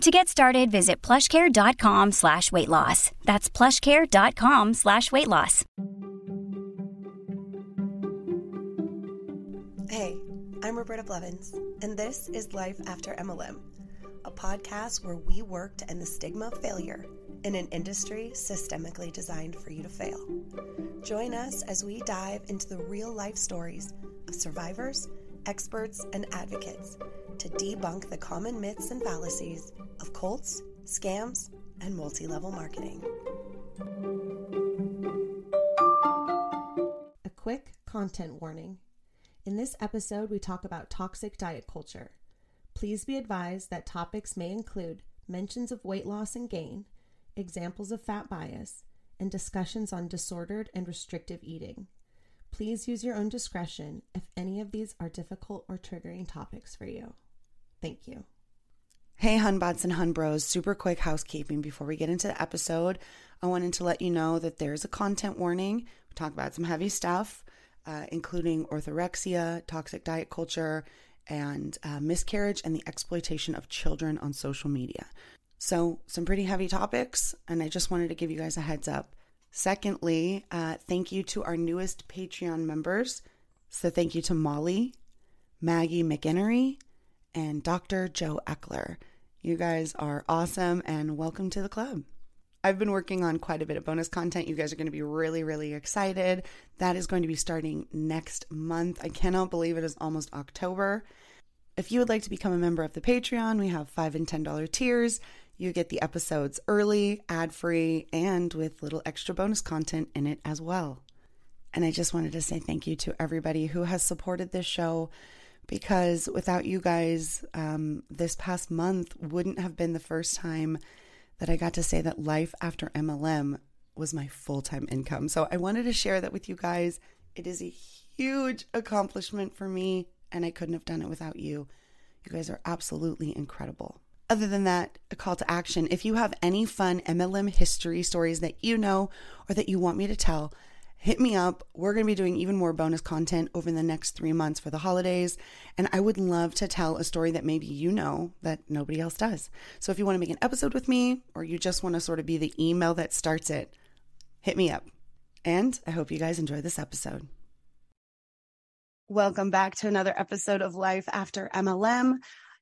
To get started, visit plushcare.com slash weight loss. That's plushcare.com slash weight loss. Hey, I'm Roberta Blevins, and this is Life After MLM, a podcast where we work to end the stigma of failure in an industry systemically designed for you to fail. Join us as we dive into the real life stories of survivors, experts, and advocates to debunk the common myths and fallacies of cults, scams, and multi level marketing. A quick content warning. In this episode, we talk about toxic diet culture. Please be advised that topics may include mentions of weight loss and gain, examples of fat bias, and discussions on disordered and restrictive eating. Please use your own discretion if any of these are difficult or triggering topics for you. Thank you. Hey, Hunbots and Hunbros, super quick housekeeping before we get into the episode. I wanted to let you know that there's a content warning. We talk about some heavy stuff, uh, including orthorexia, toxic diet culture, and uh, miscarriage and the exploitation of children on social media. So, some pretty heavy topics, and I just wanted to give you guys a heads up. Secondly, uh, thank you to our newest Patreon members. So, thank you to Molly, Maggie McInnery, and Dr. Joe Eckler. You guys are awesome and welcome to the club. I've been working on quite a bit of bonus content. You guys are going to be really, really excited. That is going to be starting next month. I cannot believe it is almost October. If you would like to become a member of the Patreon, we have 5 and $10 tiers. You get the episodes early, ad free, and with little extra bonus content in it as well. And I just wanted to say thank you to everybody who has supported this show because without you guys, um, this past month wouldn't have been the first time that I got to say that life after MLM was my full time income. So I wanted to share that with you guys. It is a huge accomplishment for me, and I couldn't have done it without you. You guys are absolutely incredible. Other than that, a call to action. If you have any fun MLM history stories that you know or that you want me to tell, hit me up. We're going to be doing even more bonus content over the next three months for the holidays. And I would love to tell a story that maybe you know that nobody else does. So if you want to make an episode with me or you just want to sort of be the email that starts it, hit me up. And I hope you guys enjoy this episode. Welcome back to another episode of Life After MLM.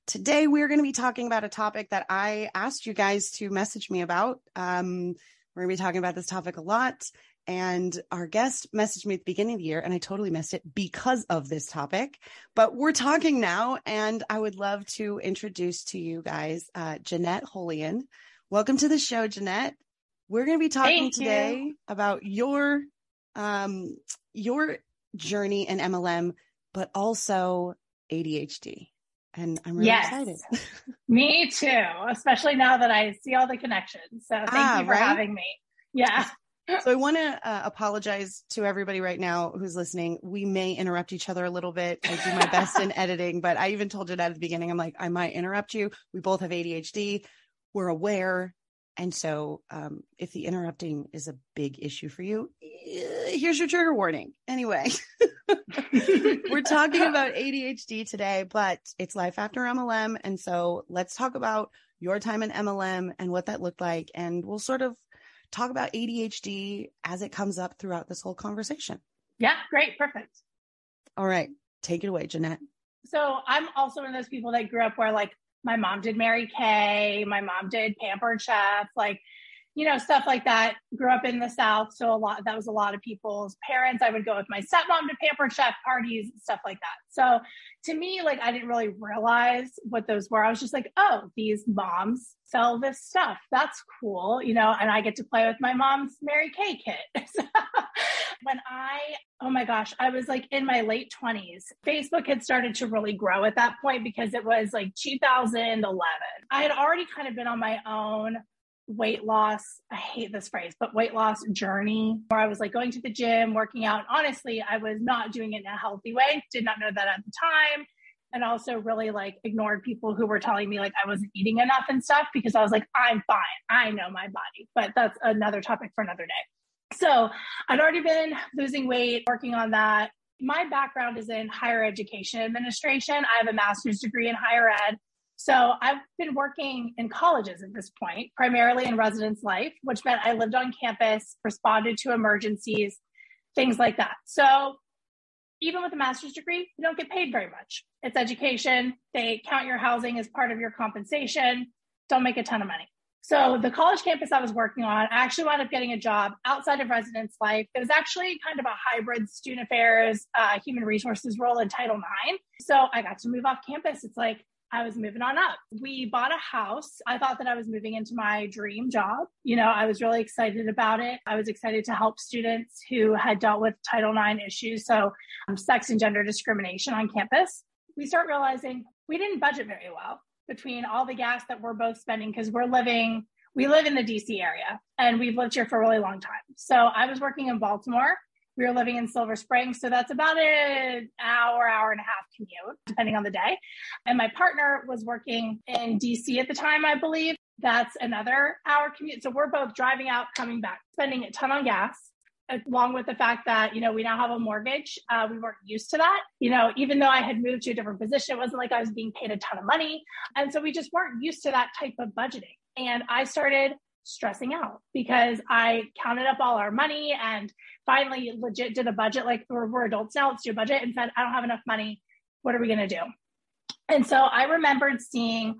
Today, we're going to be talking about a topic that I asked you guys to message me about. Um, we're going to be talking about this topic a lot. And our guest messaged me at the beginning of the year, and I totally missed it because of this topic. But we're talking now, and I would love to introduce to you guys uh, Jeannette Holian. Welcome to the show, Jeannette. We're going to be talking Thank today you. about your um, your journey in MLM, but also ADHD. And I'm really Yes. excited. Me too, especially now that I see all the connections. So thank Ah, you for right? having me. Yeah. So I want to uh, apologize to everybody right now who's listening. We may interrupt each other a little bit. I do my best in editing, but I even told you that at the beginning. I'm like, I might interrupt you. We both have ADHD. We're aware. And so um, if the interrupting is a big issue for you, eh, here's your trigger warning. Anyway, we're talking about ADHD today, but it's life after MLM. And so let's talk about your time in MLM and what that looked like. And we'll sort of talk about ADHD as it comes up throughout this whole conversation. Yeah. Great. Perfect. All right, take it away, Jeannette. So I'm also one of those people that grew up where like my mom did Mary Kay, my mom did Pampered Chef. Like you know, stuff like that. Grew up in the South. So a lot, that was a lot of people's parents. I would go with my stepmom to Pampered Chef parties, and stuff like that. So to me, like, I didn't really realize what those were. I was just like, oh, these moms sell this stuff. That's cool, you know, and I get to play with my mom's Mary Kay kit. when I, oh my gosh, I was like in my late 20s, Facebook had started to really grow at that point because it was like 2011. I had already kind of been on my own weight loss i hate this phrase but weight loss journey where i was like going to the gym working out. Honestly i was not doing it in a healthy way. Did not know that at the time. And also really like ignored people who were telling me like i wasn't eating enough and stuff because i was like i'm fine. I know my body. But that's another topic for another day. So i'd already been losing weight working on that. My background is in higher education administration. I have a master's degree in higher ed so I've been working in colleges at this point, primarily in residence life, which meant I lived on campus, responded to emergencies, things like that. So even with a master's degree, you don't get paid very much. It's education. They count your housing as part of your compensation. Don't make a ton of money. So the college campus I was working on, I actually wound up getting a job outside of residence life. It was actually kind of a hybrid student affairs, uh, human resources role in Title IX. So I got to move off campus. It's like I was moving on up. We bought a house. I thought that I was moving into my dream job. You know, I was really excited about it. I was excited to help students who had dealt with Title IX issues, so um, sex and gender discrimination on campus. We start realizing we didn't budget very well between all the gas that we're both spending because we're living, we live in the DC area and we've lived here for a really long time. So I was working in Baltimore we were living in Silver Spring. So that's about an hour, hour and a half commute, depending on the day. And my partner was working in DC at the time, I believe. That's another hour commute. So we're both driving out, coming back, spending a ton on gas along with the fact that you know we now have a mortgage uh, we weren't used to that you know even though i had moved to a different position it wasn't like i was being paid a ton of money and so we just weren't used to that type of budgeting and i started stressing out because I counted up all our money and finally legit did a budget like we're, we're adults now, let's do a budget and said, I don't have enough money. What are we going to do? And so I remembered seeing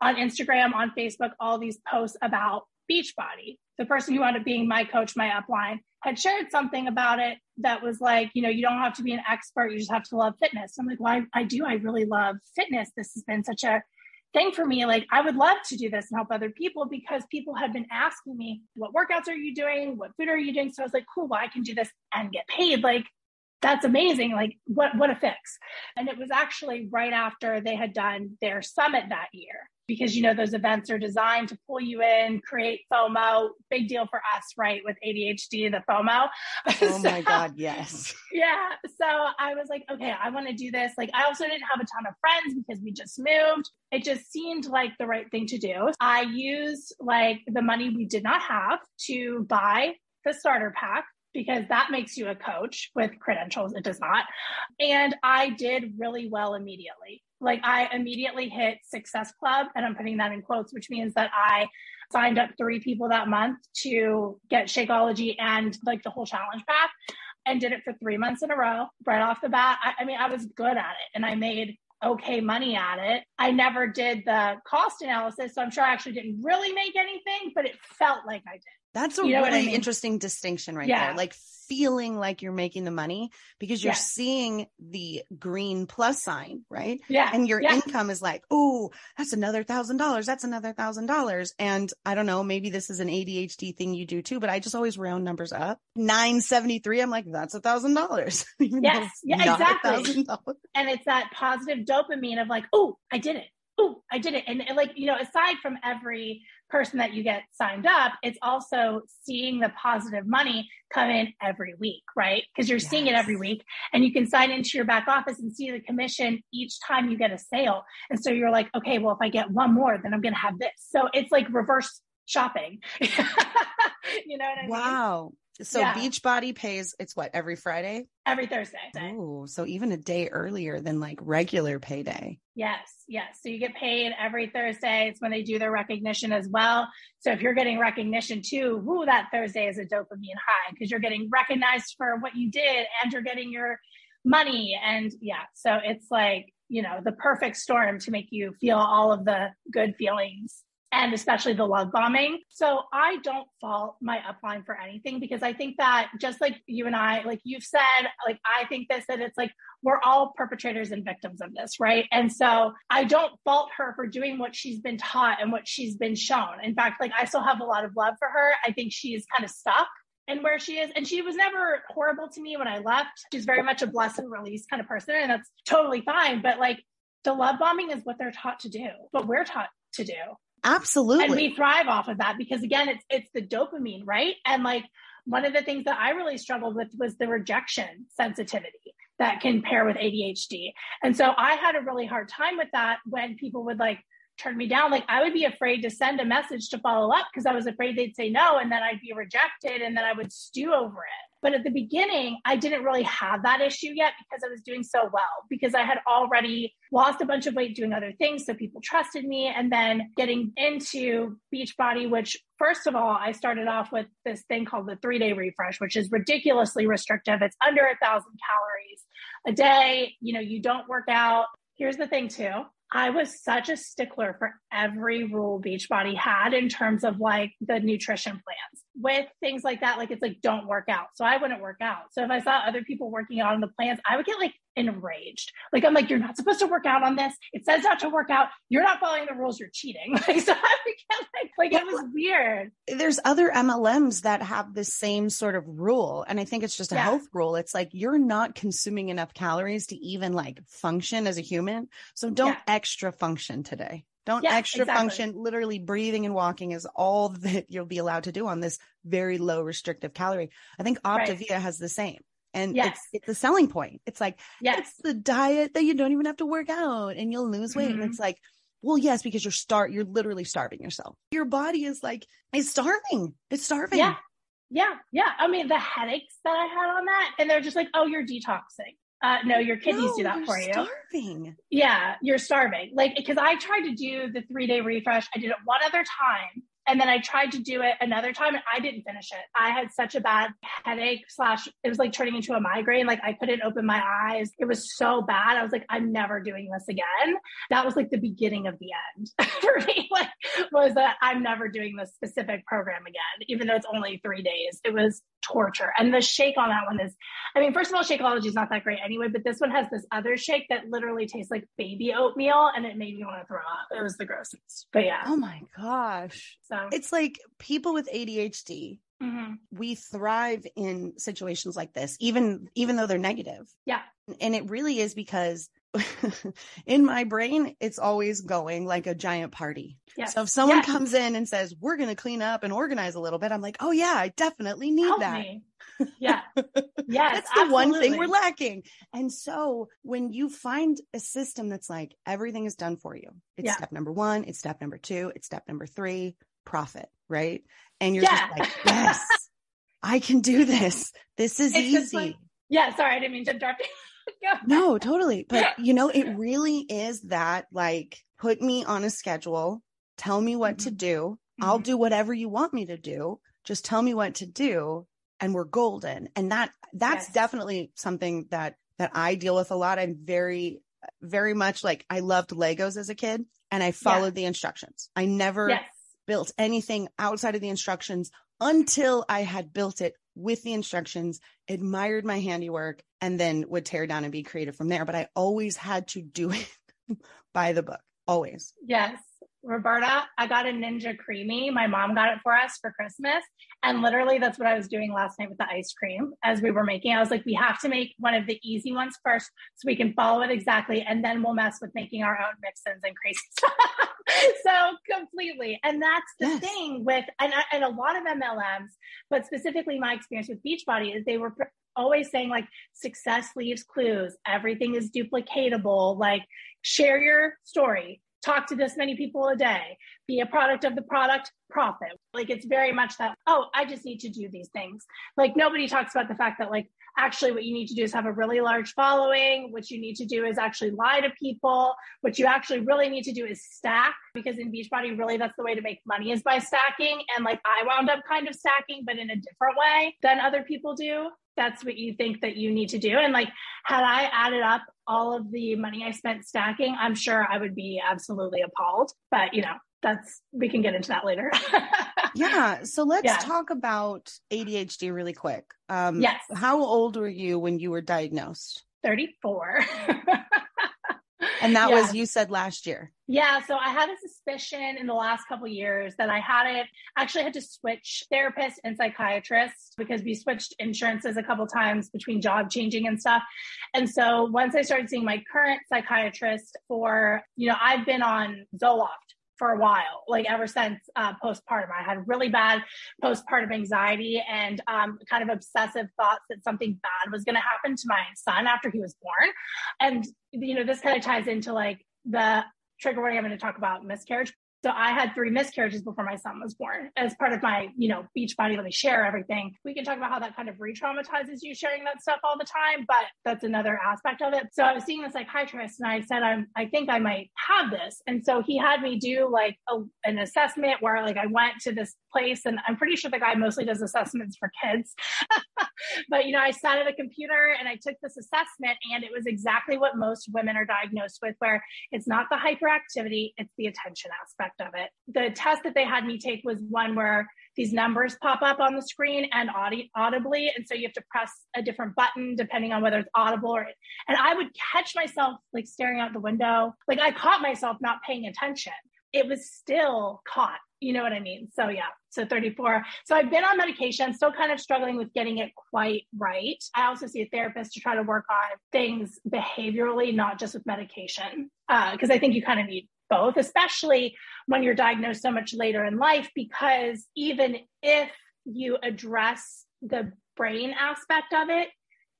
on Instagram, on Facebook, all these posts about Beachbody. The person who wound up being my coach, my upline, had shared something about it that was like, you know, you don't have to be an expert, you just have to love fitness. I'm like, well, I, I do. I really love fitness. This has been such a thing for me. Like, I would love to do this and help other people because people had been asking me, what workouts are you doing? What food are you doing? So I was like, cool, well, I can do this and get paid. Like, that's amazing. Like, what, what a fix. And it was actually right after they had done their summit that year because you know those events are designed to pull you in, create FOMO. Big deal for us, right? With ADHD, the FOMO. Oh so, my god, yes. Yeah. So I was like, okay, I want to do this. Like, I also didn't have a ton of friends because we just moved. It just seemed like the right thing to do. I used like the money we did not have to buy the starter pack because that makes you a coach with credentials. It does not. And I did really well immediately like I immediately hit Success Club, and I'm putting that in quotes, which means that I signed up three people that month to get Shakeology and like the whole challenge pack and did it for three months in a row right off the bat. I, I mean, I was good at it and I made okay money at it. I never did the cost analysis, so I'm sure I actually didn't really make anything, but it felt like I did. That's a you know really I mean? interesting distinction right yeah. there. Like feeling like you're making the money because you're seeing the green plus sign, right? Yeah. And your yeah. income is like, oh, that's another thousand dollars. That's another thousand dollars. And I don't know, maybe this is an ADHD thing you do too, but I just always round numbers up. 973. I'm like, that's a thousand dollars. Yes. Yeah, exactly. And it's that positive dopamine of like, oh, I did it oh, I did it. And, and, like, you know, aside from every person that you get signed up, it's also seeing the positive money come in every week, right? Because you're yes. seeing it every week and you can sign into your back office and see the commission each time you get a sale. And so you're like, okay, well, if I get one more, then I'm going to have this. So it's like reverse shopping. you know what I mean? Wow. So yeah. Beachbody pays it's what every Friday? Every Thursday. Oh, so even a day earlier than like regular payday. Yes, yes. So you get paid every Thursday. It's when they do their recognition as well. So if you're getting recognition too, whoo, that Thursday is a dopamine high because you're getting recognized for what you did and you're getting your money. And yeah, so it's like, you know, the perfect storm to make you feel all of the good feelings and especially the love bombing. So I don't fault my upline for anything because I think that just like you and I, like you've said, like I think this, that it's like we're all perpetrators and victims of this, right? And so I don't fault her for doing what she's been taught and what she's been shown. In fact, like I still have a lot of love for her. I think she's kind of stuck and where she is. And she was never horrible to me when I left. She's very much a bless and release kind of person, and that's totally fine. But like the love bombing is what they're taught to do, what we're taught to do. Absolutely. And we thrive off of that because again, it's it's the dopamine, right? And like one of the things that I really struggled with was the rejection sensitivity that can pair with ADHD. And so I had a really hard time with that when people would like turn me down. Like I would be afraid to send a message to follow up because I was afraid they'd say no and then I'd be rejected and then I would stew over it. But at the beginning, I didn't really have that issue yet because I was doing so well, because I had already lost a bunch of weight doing other things. So people trusted me. And then getting into Beachbody, which first of all, I started off with this thing called the three day refresh, which is ridiculously restrictive. It's under a thousand calories a day. You know, you don't work out. Here's the thing too. I was such a stickler for every rule Beachbody had in terms of like the nutrition plans with things like that. Like it's like, don't work out. So I wouldn't work out. So if I saw other people working out on the plans, I would get like enraged. Like I'm like, you're not supposed to work out on this. It says not to work out. You're not following the rules. You're cheating. Like so I would get like, like it was weird. There's other MLMs that have the same sort of rule. And I think it's just a yeah. health rule. It's like you're not consuming enough calories to even like function as a human. So don't yeah. extra function today. Don't yeah, extra exactly. function. Literally breathing and walking is all that you'll be allowed to do on this very low restrictive calorie. I think Optavia right. has the same. And yes. it's it's a selling point. It's like yes. it's the diet that you don't even have to work out and you'll lose weight. Mm-hmm. And it's like, well, yes, because you're start you're literally starving yourself. Your body is like it's starving. It's starving. Yeah. Yeah. Yeah. I mean, the headaches that I had on that, and they're just like, oh, you're detoxing. Uh, no, your kidneys no, do that for you. Starving. Yeah, you're starving. Like, because I tried to do the three day refresh. I did it one other time and then I tried to do it another time and I didn't finish it. I had such a bad headache slash it was like turning into a migraine. Like I couldn't open my eyes. It was so bad. I was like, I'm never doing this again. That was like the beginning of the end for me. Like was that I'm never doing this specific program again, even though it's only three days. It was torture. And the shake on that one is, I mean, first of all, Shakeology is not that great anyway, but this one has this other shake that literally tastes like baby oatmeal and it made me want to throw up. It was the grossest. But yeah. Oh my gosh. So it's like people with ADHD. Mm-hmm. We thrive in situations like this, even even though they're negative. Yeah. And it really is because in my brain, it's always going like a giant party. Yes. So if someone yes. comes in and says, we're going to clean up and organize a little bit, I'm like, oh yeah, I definitely need Help that. Me. Yeah. Yes. that's the absolutely. one thing we're lacking. And so when you find a system that's like everything is done for you, it's yeah. step number one, it's step number two, it's step number three, profit, right? And you're yeah. just like, yes, I can do this. This is it's easy. Like, yeah. Sorry. I didn't mean to interrupt you no, totally. But you know, it really is that like put me on a schedule, tell me what mm-hmm. to do. Mm-hmm. I'll do whatever you want me to do. Just tell me what to do and we're golden. And that that's yes. definitely something that that I deal with a lot. I'm very very much like I loved Legos as a kid and I followed yeah. the instructions. I never yes. Built anything outside of the instructions until I had built it with the instructions, admired my handiwork, and then would tear down and be creative from there. But I always had to do it by the book, always. Yes. Roberta, I got a Ninja Creami. My mom got it for us for Christmas. And literally, that's what I was doing last night with the ice cream as we were making. I was like, we have to make one of the easy ones first so we can follow it exactly. And then we'll mess with making our own mix-ins and crazy stuff. so completely. And that's the yes. thing with, and, and a lot of MLMs, but specifically my experience with Beachbody is they were always saying like success leaves clues. Everything is duplicatable. Like share your story talk to this many people a day, be a product of the product, profit. Like it's very much that, oh, I just need to do these things. Like nobody talks about the fact that, like, actually what you need to do is have a really large following. What you need to do is actually lie to people. What you actually really need to do is stack because in Beachbody, really that's the way to make money is by stacking. And like I wound up kind of stacking, but in a different way than other people do that's what you think that you need to do. And like, had I added up all of the money I spent stacking, I'm sure I would be absolutely appalled. But you know, that's we can get into that later. yeah. So let's yeah. talk about ADHD really quick. Um, yes. How old were you when you were diagnosed? 34. and that yeah. was you said last year. Yeah, so I had a suspicion in the last couple years that I had it. Actually, had to switch therapist and psychiatrist because we switched insurances a couple times between job changing and stuff. And so once I started seeing my current psychiatrist for, you know, I've been on Zoloft for a while, like ever since uh, postpartum. I had really bad postpartum anxiety and um, kind of obsessive thoughts that something bad was going to happen to my son after he was born. And, you know, this kind of ties into like the trigger warning I'm going to talk about miscarriage so I had three miscarriages before my son was born as part of my, you know, beach body, let me share everything. We can talk about how that kind of re-traumatizes you sharing that stuff all the time, but that's another aspect of it. So I was seeing a psychiatrist and I said, I'm, I think I might have this. And so he had me do like a, an assessment where like I went to this place and I'm pretty sure the guy mostly does assessments for kids. but you know, I sat at a computer and I took this assessment and it was exactly what most women are diagnosed with, where it's not the hyperactivity, it's the attention aspect aspect of it. The test that they had me take was one where these numbers pop up on the screen and audi- audibly. And so you have to press a different button depending on whether it's audible or, and I would catch myself like staring out the window. Like I caught myself not paying attention. It was still caught. You know what I mean? So yeah, so 34. So I've been on medication, still kind of struggling with getting it quite right. I also see a therapist to try to work on things behaviorally, not just with medication, because uh, I think you kind of need both, especially when you're diagnosed so much later in life, because even if you address the brain aspect of it,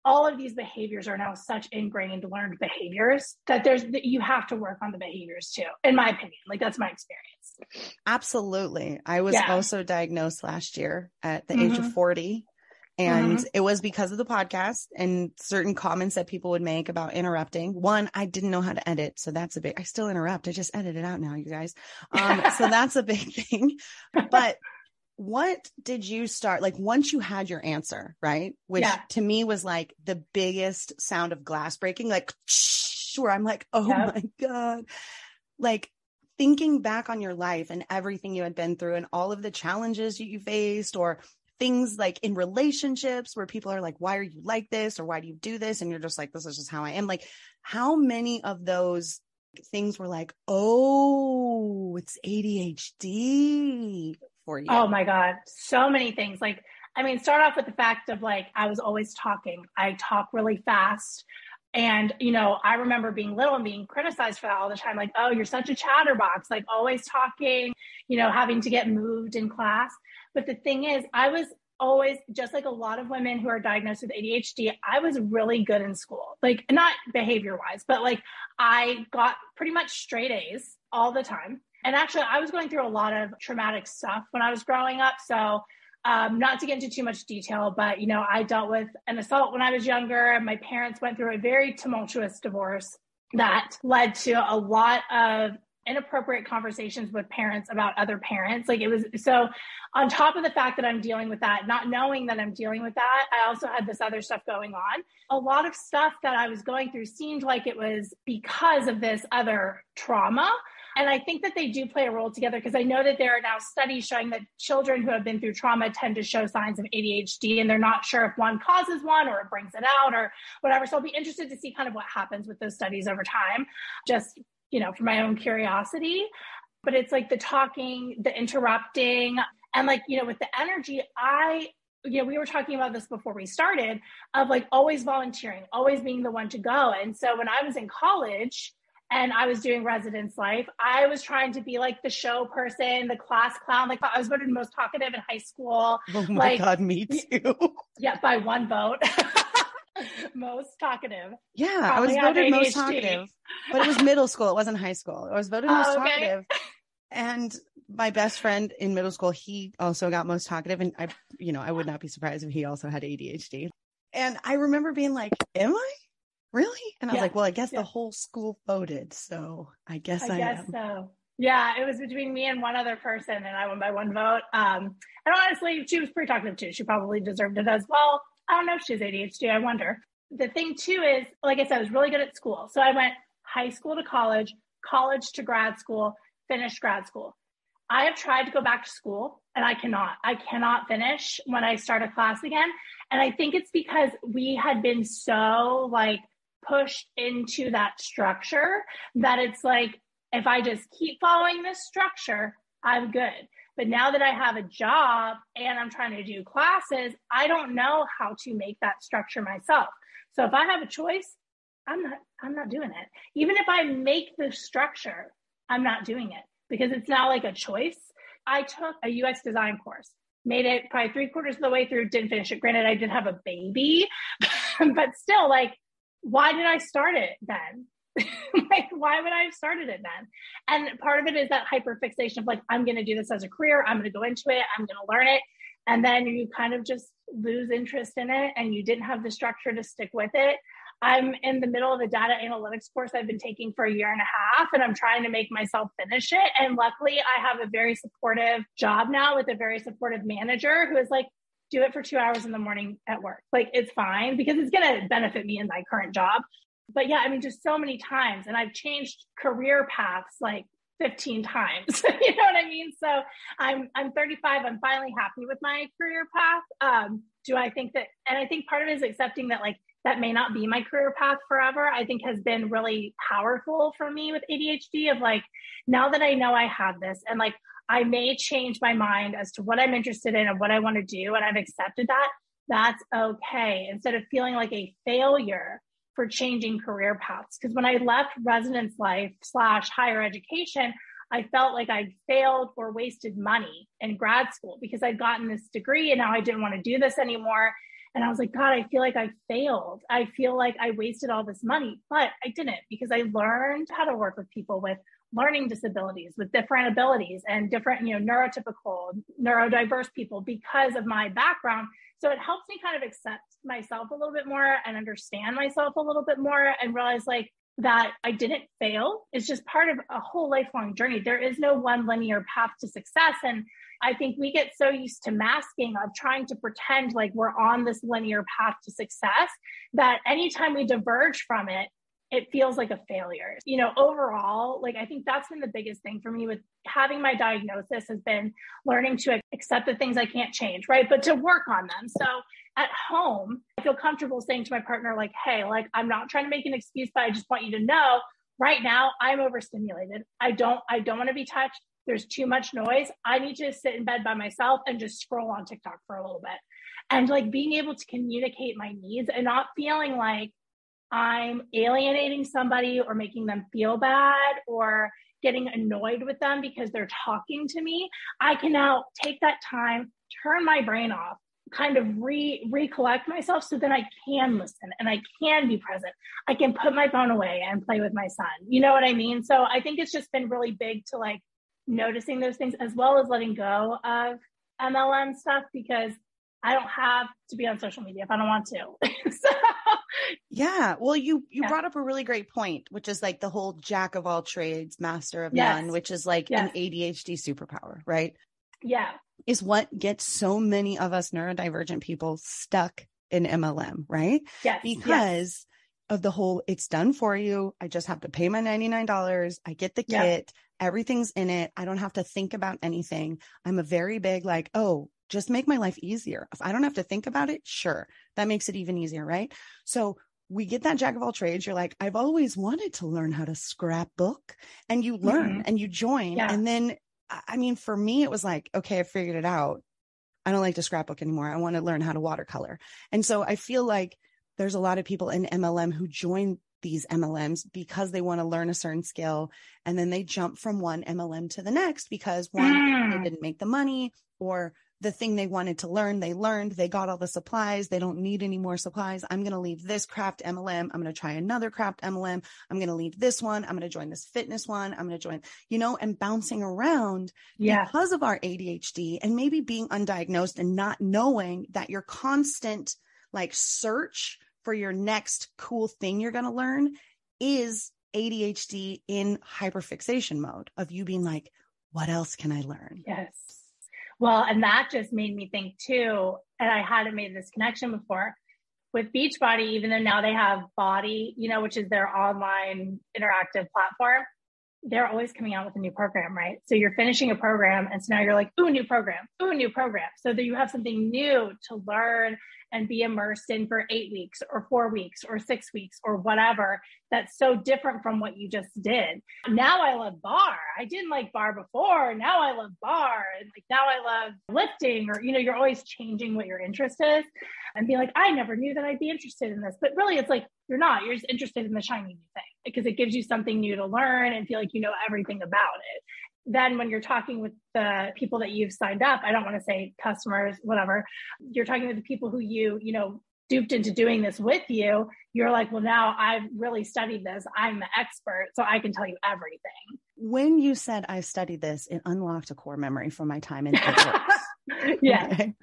all of these behaviors are now such ingrained learned behaviors that there's that you have to work on the behaviors too in my opinion like that's my experience absolutely i was yeah. also diagnosed last year at the mm-hmm. age of mm-hmm. 40 and mm-hmm. it was because of the podcast and certain comments that people would make about interrupting. One, I didn't know how to edit. So that's a big, I still interrupt. I just edit it out now, you guys. Um, so that's a big thing. But what did you start like once you had your answer, right? Which yeah. to me was like the biggest sound of glass breaking, like, sure. I'm like, oh yep. my God. Like, thinking back on your life and everything you had been through and all of the challenges you faced or things like in relationships where people are like, why are you like this? Or why do you do this? And you're just like, this is just how I am. Like, how many of those things were like, oh, it's ADHD for you? Oh my God. So many things. Like, I mean, start off with the fact of like, I was always talking. I talk really fast. And, you know, I remember being little and being criticized for that all the time. Like, oh, you're such a chatterbox, like always talking, you know, having to get moved in class. But the thing is, I was always just like a lot of women who are diagnosed with ADHD, I was really good in school. Like not behavior wise, but like I got pretty much straight A's all the time. And actually I was going through a lot of traumatic stuff when I was growing up. So um, not to get into too much detail, but you know, I dealt with an assault when I was younger. and My parents went through a very tumultuous divorce that led to a lot of inappropriate conversations with parents about other parents. Like it was so on top of the fact that I'm dealing with that, not knowing that I'm dealing with that, I also had this other stuff going on. A lot of stuff that I was going through seemed like it was because of this other trauma. And I think that they do play a role together because I know that there are now studies showing that children who have been through trauma tend to show signs of ADHD and they're not sure if one causes one or it brings it out or whatever. So I'll be interested to see kind of what happens with those studies over time. Just you know, for my own curiosity. But it's like the talking, the interrupting, and like, you know, with the energy, I, you know, we were talking about this before we started of like always volunteering, always being the one to go. And so when I was in college, and I was doing residence life. I was trying to be like the show person, the class clown. Like I was voted most talkative in high school. Oh my like, god, me too. Yeah, by one vote. most talkative. Yeah, Probably I was voted most talkative, but it was middle school. It wasn't high school. I was voted most oh, okay. talkative. And my best friend in middle school, he also got most talkative. And I, you know, I would not be surprised if he also had ADHD. And I remember being like, am I? Really? And I was yeah. like, well, I guess yeah. the whole school voted. So I guess I, I guess am. so. Yeah, it was between me and one other person, and I won by one vote. Um, and honestly, she was pretty talkative too. She probably deserved it as well. I don't know if she has ADHD. I wonder. The thing too is, like I said, I was really good at school. So I went high school to college, college to grad school, finished grad school. I have tried to go back to school and I cannot. I cannot finish when I start a class again. And I think it's because we had been so like pushed into that structure that it's like, if I just keep following this structure, I'm good. But now that I have a job and I'm trying to do classes, I don't know how to make that structure myself. So if I have a choice, I'm not I'm not doing it. Even if I make the structure, I'm not doing it because it's not like a choice. I took a UX design course, made it probably three quarters of the way through, didn't finish it. Granted, I did have a baby, but still, like, why did I start it then? like, why would I have started it then? And part of it is that hyperfixation of like, I'm going to do this as a career. I'm going to go into it. I'm going to learn it. And then you kind of just lose interest in it and you didn't have the structure to stick with it. I'm in the middle of a data analytics course I've been taking for a year and a half, and I'm trying to make myself finish it. And luckily, I have a very supportive job now with a very supportive manager who is like, do it for two hours in the morning at work. Like, it's fine because it's going to benefit me in my current job. But yeah, I mean, just so many times. And I've changed career paths like 15 times. you know what I mean? So I'm I'm 35. I'm finally happy with my career path. Um, do I think that and I think part of it is accepting that like that may not be my career path forever, I think has been really powerful for me with ADHD of like, now that I know I have this and like, I may change my mind as to what I'm interested in and what I want to do. And I've accepted that. That's okay. Instead of feeling like a failure for changing career paths. Because when I left residence life slash higher education, I felt like I failed or wasted money in grad school because I'd gotten this degree and now I didn't want to do this anymore. And I was like, God, I feel like I failed. I feel like I wasted all this money, but I didn't because I learned how to work with people with learning disabilities, with different abilities and different, you know, neurotypical, neurodiverse people because of my background. So it helps me kind of accept myself a little bit more and understand myself a little bit more and realize like that I didn't fail. It's just part of a whole lifelong journey. There is no one linear path to success. And I think we get so used to masking of trying to pretend like we're on this linear path to success that anytime we diverge from it, it feels like a failure. You know, overall, like I think that's been the biggest thing for me with having my diagnosis has been learning to accept the things I can't change, right? But to work on them. So at home, I feel comfortable saying to my partner, like, hey, like I'm not trying to make an excuse, but I just want you to know right now I'm overstimulated. I don't, I don't want to be touched. There's too much noise. I need to sit in bed by myself and just scroll on TikTok for a little bit. And like being able to communicate my needs and not feeling like I'm alienating somebody or making them feel bad or getting annoyed with them because they're talking to me. I can now take that time, turn my brain off, kind of re recollect myself so that I can listen and I can be present. I can put my phone away and play with my son. You know what I mean? So I think it's just been really big to like noticing those things as well as letting go of MLM stuff because I don't have to be on social media if I don't want to. so, yeah. Well, you you yeah. brought up a really great point, which is like the whole jack of all trades, master of yes. none, which is like yes. an ADHD superpower, right? Yeah. Is what gets so many of us neurodivergent people stuck in MLM, right? Yes. Because yes. of the whole it's done for you. I just have to pay my $99. I get the kit. Everything's in it. I don't have to think about anything. I'm a very big like, oh, just make my life easier. If I don't have to think about it, sure. That makes it even easier, right? So we get that jack of all trades. You're like, I've always wanted to learn how to scrapbook and you learn mm-hmm. and you join. Yeah. And then, I mean, for me, it was like, okay, I figured it out. I don't like to scrapbook anymore. I want to learn how to watercolor. And so I feel like there's a lot of people in MLM who join these MLMs because they want to learn a certain skill and then they jump from one MLM to the next because one mm. they didn't make the money or the thing they wanted to learn they learned. They got all the supplies. They don't need any more supplies. I'm going to leave this craft MLM I'm going to try another craft MLM I'm going to leave this one. I'm going to join this fitness one. I'm going to join you know and bouncing around yeah. because of our ADHD and maybe being undiagnosed and not knowing that your constant like search for your next cool thing you're going to learn is ADHD in hyperfixation mode of you being like, what else can I learn? Yes. Well, and that just made me think too, and I hadn't made this connection before with Beachbody, even though now they have BODi, you know, which is their online interactive platform. They're always coming out with a new program, right? So you're finishing a program and so now you're like, ooh, new program, ooh, new program. So that you have something new to learn and be immersed in for eight weeks or four weeks or six weeks or whatever that's so different from what you just did. Now I love barre. I didn't like barre before. Now I love barre. And like now I love lifting or, you know, you're always changing what your interest is and be like, I never knew that I'd be interested in this. But really it's like, you're not, you're just interested in the shiny new thing because it gives you something new to learn and feel like you know everything about it. Then when you're talking with the people that you've signed up i don't want to say customers whatever you're talking with the people who you you know duped into doing this with you you're like well now i've really studied this. I'm the expert so i can tell you everything. When you said i studied this it unlocked a core memory from my time in yeah okay.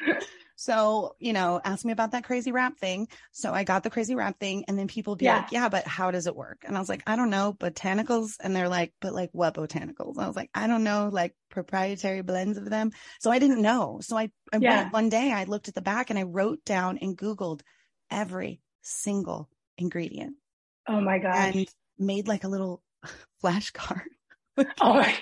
So, you know, ask me about that crazy wrap thing. So I got the crazy wrap thing and then people be yeah. like, yeah, but how does it work? And I was like, I don't know, botanicals. And they're like, but like what botanicals? I was like, I don't know, like proprietary blends of them. So I didn't know. So I, I yeah. one day I looked at the back and I wrote down and Googled every single ingredient. Oh my God. And made like a little flashcard. oh my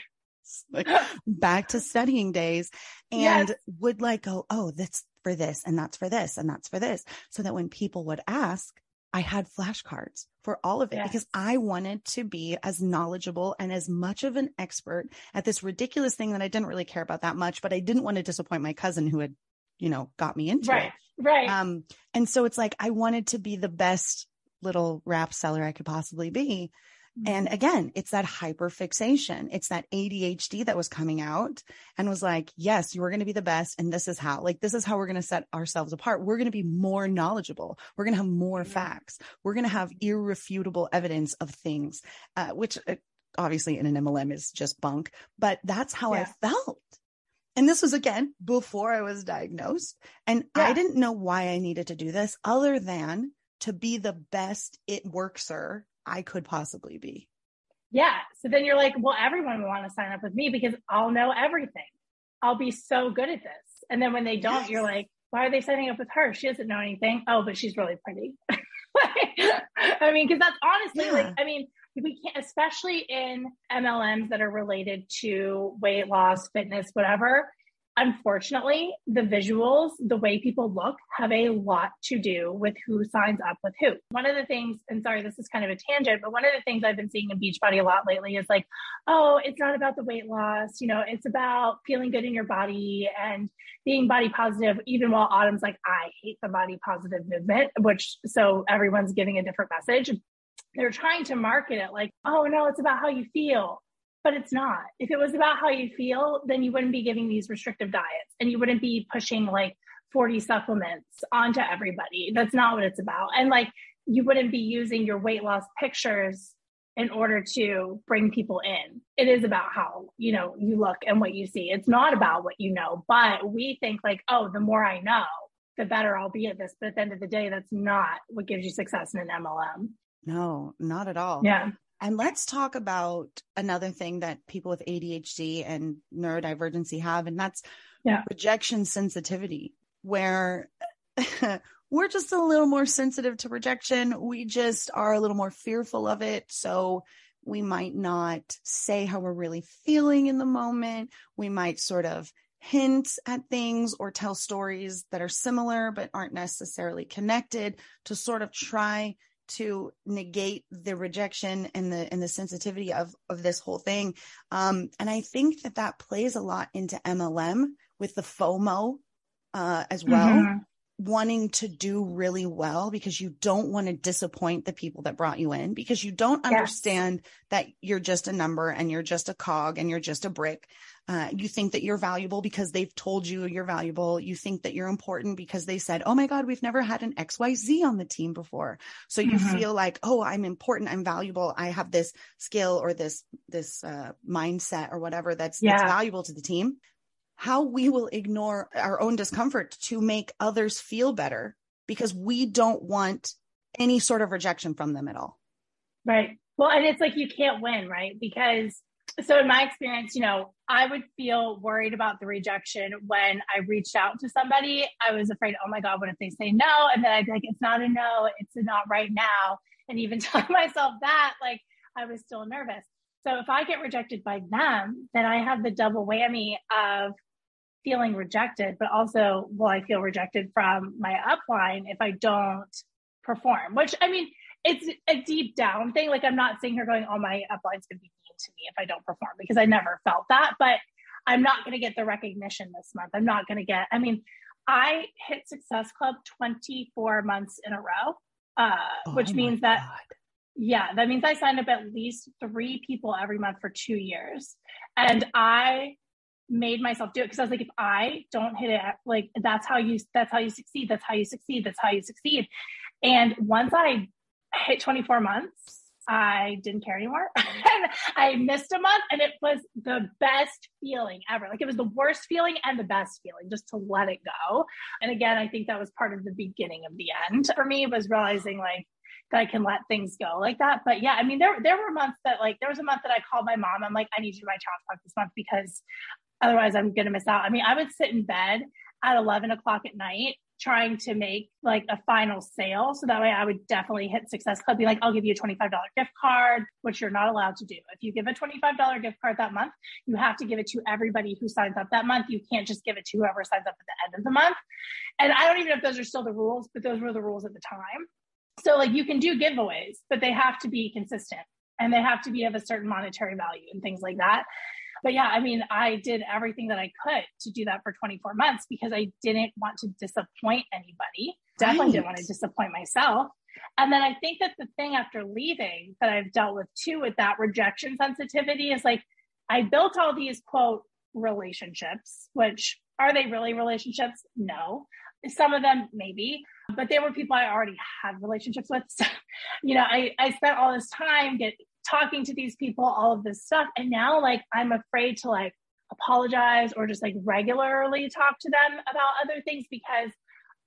like back to studying days and yes. would like go, oh, that's for this and that's for this and that's for this. So that when people would ask, I had flashcards for all of it yes. because I wanted to be as knowledgeable and as much of an expert at this ridiculous thing that I didn't really care about that much, but I didn't want to disappoint my cousin who had, you know, got me into right, it. Right. Um, and so it's like I wanted to be the best little wrap seller I could possibly be. And mm-hmm. again, it's that hyper fixation. It's that ADHD that was coming out and was like, yes, you are going to be the best. And this is how, like, this is how we're going to set ourselves apart. We're going to be more knowledgeable. We're going to have more facts. We're going to have irrefutable evidence of things, uh, which uh, obviously in an MLM is just bunk, but that's how yeah. I felt. And this was again before I was diagnosed. And yeah. I didn't know why I needed to do this other than to be the best it workser I could possibly be. Yeah. So then you're like, well, everyone will want to sign up with me because I'll know everything. I'll be so good at this. And then when they don't, yes. you're like, why are they signing up with her? She doesn't know anything. Oh, but she's really pretty. I mean, because that's honestly yeah. like, I mean, we can't, especially in MLMs that are related to weight loss, fitness, whatever unfortunately, the visuals, the way people look, have a lot to do with who signs up with who. One of the things, and sorry, this is kind of a tangent, but one of the things I've been seeing in Beachbody a lot lately is like, oh, it's not about the weight loss, you know, it's about feeling good in your body and being body positive, even while Autumn's like, I hate the body positive movement, which so everyone's giving a different message. They're trying to market it like, oh no, it's about how you feel but it's not. If it was about how you feel, then you wouldn't be giving these restrictive diets and you wouldn't be pushing like 40 supplements onto everybody. That's not what it's about. And like you wouldn't be using your weight loss pictures in order to bring people in. It is about how, you know, you look and what you see. It's not about what you know, but we think like, oh, the more I know, the better I'll be at this. But at the end of the day, that's not what gives you success in an MLM. No, not at all. Yeah. And let's talk about another thing that people with ADHD and neurodivergency have, and that's yeah. rejection sensitivity, where we're just a little more sensitive to rejection. We just are a little more fearful of it. So we might not say how we're really feeling in the moment. We might sort of hint at things or tell stories that are similar but aren't necessarily connected to sort of try to negate the rejection and the and the sensitivity of of this whole thing um and i think that that plays a lot into mlm with the fomo uh as well mm-hmm. Wanting to do really well because you don't want to disappoint the people that brought you in because you don't yes. understand that you're just a number and you're just a cog and you're just a brick uh, you think that you're valuable because they've told you you're valuable. You think that you're important because they said, Oh my God, we've never had an XYZ on the team before. So you mm-hmm. feel like, Oh, I'm important. I'm valuable. I have this skill or this, this, uh, mindset or whatever that's, yeah. that's valuable to the team. How we will ignore our own discomfort to make others feel better because we don't want any sort of rejection from them at all. Right. Well, and it's like you can't win, right? Because so in my experience, you know, I would feel worried about the rejection when I reached out to somebody. I was afraid, oh my God, what if they say no? And then I'd be like, it's not a no, it's a not right now. And even telling myself that, like I was still nervous. So if I get rejected by them, then I have the double whammy of feeling rejected, but also will I feel rejected from my upline if I don't perform? Which I mean, it's a deep down thing. Like I'm not sitting here going, "Oh, my upline's gonna be mean to me if I don't perform," because I never felt that. But I'm not gonna get the recognition this month. I'm not gonna get. I mean, I hit Success Club 24 months in a row, uh, oh which means that. God. Yeah, that means I signed up at least three people every month for two years. And I made myself do it because I was like, if I don't hit it, like that's how you that's how you succeed. That's how you succeed. That's how you succeed. And once I hit 24 months, I didn't care anymore. and I missed a month and it was the best feeling ever. Like it was the worst feeling and the best feeling just to let it go. And again, I think that was part of the beginning of the end for me was realizing like that I can let things go like that. But yeah, I mean, there there were months that like there was a month that I called my mom. I'm like, I need you to my challenge talk this month because Otherwise, I'm going to miss out. I mean, I would sit in bed at 11 o'clock at night trying to make like a final sale. So that way I would definitely hit Success Club, be like, I'll give you a $25 gift card, which you're not allowed to do. If you give a $25 gift card that month, you have to give it to everybody who signs up that month. You can't just give it to whoever signs up at the end of the month. And I don't even know if those are still the rules, but those were the rules at the time. So like you can do giveaways, but they have to be consistent and they have to be of a certain monetary value and things like that but yeah, I mean, I did everything that I could to do that for 24 months because I didn't want to disappoint anybody. Definitely right. didn't want to disappoint myself. And then I think that the thing after leaving that I've dealt with too with that rejection sensitivity is like I built all these quote relationships, which are they really relationships? No. Some of them maybe, but they were people I already had relationships with. So, you know, I, I spent all this time get talking to these people, all of this stuff. And now like I'm afraid to like apologize or just like regularly talk to them about other things because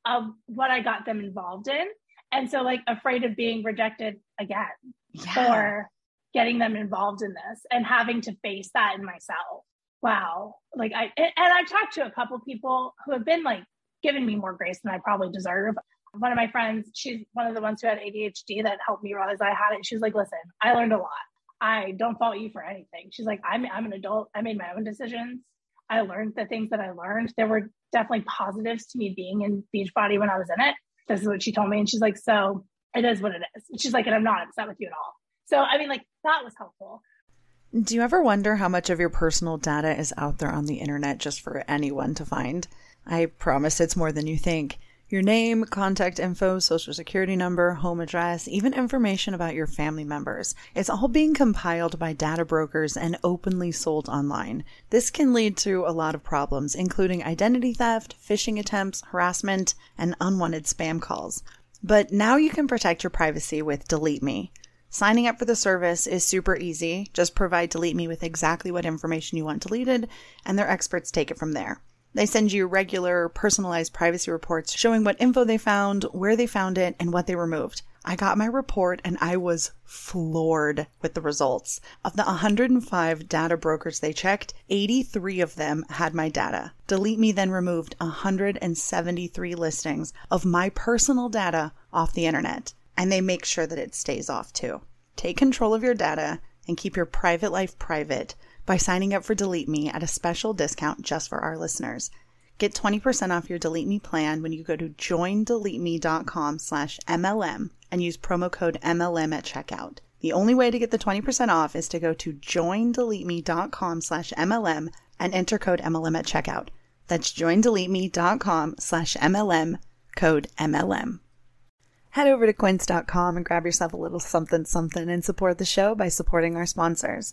of what I got them involved in. And so like afraid of being rejected again yeah. or getting them involved in this and having to face that in myself. Wow. Like I and I've talked to a couple people who have been like giving me more grace than I probably deserve one of my friends, she's one of the ones who had ADHD that helped me realize I had it. She's like, listen, I learned a lot. I don't fault you for anything. She's like, I'm, I'm an adult. I made my own decisions. I learned the things that I learned. There were definitely positives to me being in Beachbody when I was in it. This is what she told me. And she's like, so it is what it is. She's like, and I'm not upset with you at all. So, I mean, like, that was helpful. Do you ever wonder how much of your personal data is out there on the internet just for anyone to find? I promise it's more than you think. Your name, contact info, social security number, home address, even information about your family members. It's all being compiled by data brokers and openly sold online. This can lead to a lot of problems, including identity theft, phishing attempts, harassment, and unwanted spam calls. But now you can protect your privacy with Delete Me. Signing up for the service is super easy. Just provide Delete Me with exactly what information you want deleted, and their experts take it from there. They send you regular personalized privacy reports showing what info they found, where they found it, and what they removed. I got my report and I was floored with the results. Of the 105 data brokers they checked, 83 of them had my data. Delete Me then removed 173 listings of my personal data off the internet, and they make sure that it stays off too. Take control of your data and keep your private life private by signing up for Delete Me at a special discount just for our listeners. Get 20% off your Delete Me plan when you go to joindeleteme.com slash MLM and use promo code MLM at checkout. The only way to get the 20% off is to go to joindeleteme.com slash MLM and enter code MLM at checkout. That's joindeleteme.com slash MLM, code MLM. Head over to quince.com and grab yourself a little something something and support the show by supporting our sponsors.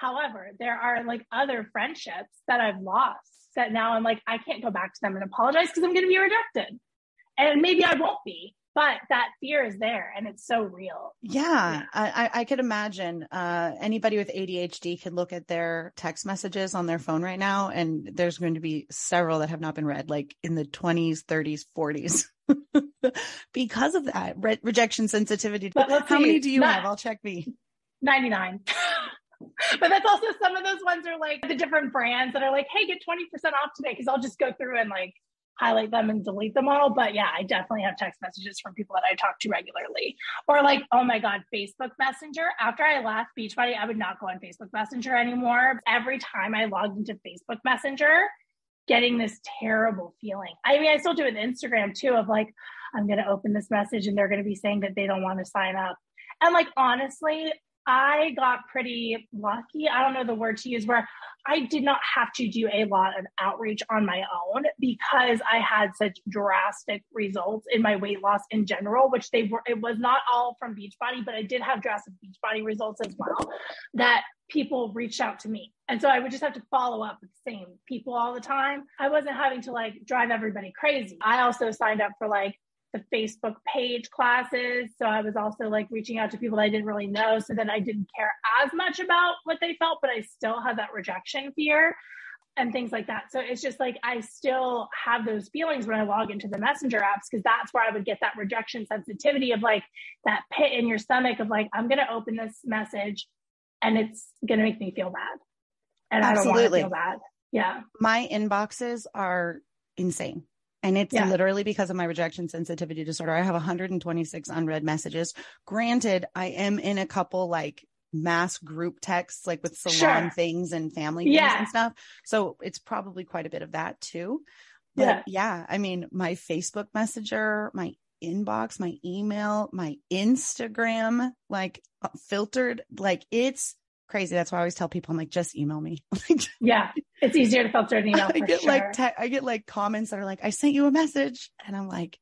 However, there are like other friendships that I've lost that now I'm like, I can't go back to them and apologize because I'm going to be rejected. And maybe I won't be, but that fear is there and it's so real. Yeah, I, I could imagine uh, anybody with ADHD could look at their text messages on their phone right now, and there's going to be several that have not been read, like in the 20s, 30s, 40s. because of that re- rejection sensitivity. But How see, many do you not, have? I'll check me. 99. but that's also some of those ones are like the different brands that are like, hey, get 20% off today. Cause I'll just go through and like highlight them and delete them all. But yeah, I definitely have text messages from people that I talk to regularly. Or like, oh my God, Facebook Messenger. After I left Beachbody, I would not go on Facebook Messenger anymore. Every time I logged into Facebook Messenger, getting this terrible feeling. I mean, I still do it Instagram too, of like, I'm going to open this message and they're going to be saying that they don't want to sign up. And like, honestly, I got pretty lucky. I don't know the word to use where I did not have to do a lot of outreach on my own because I had such drastic results in my weight loss in general, which they were, it was not all from Beachbody, but I did have drastic Beachbody results as well that people reached out to me. And so I would just have to follow up with the same people all the time. I wasn't having to like drive everybody crazy. I also signed up for like the Facebook page classes. So I was also like reaching out to people that I didn't really know. So then I didn't care as much about what they felt, but I still had that rejection fear and things like that. So it's just like I still have those feelings when I log into the messenger apps because that's where I would get that rejection sensitivity of like that pit in your stomach of like, I'm going to open this message and it's going to make me feel bad. And Absolutely. I don't want to feel bad. Yeah. My inboxes are insane. And it's yeah. literally because of my rejection sensitivity disorder. I have 126 unread messages. Granted, I am in a couple like mass group texts, like with salon sure. things and family things yeah. and stuff. So it's probably quite a bit of that too. But yeah. yeah, I mean, my Facebook Messenger, my inbox, my email, my Instagram, like uh, filtered, like it's crazy. That's why I always tell people, I'm like, just email me. yeah. It's easier to filter an email. I get sure. like, te- I get like comments that are like, I sent you a message and I'm like,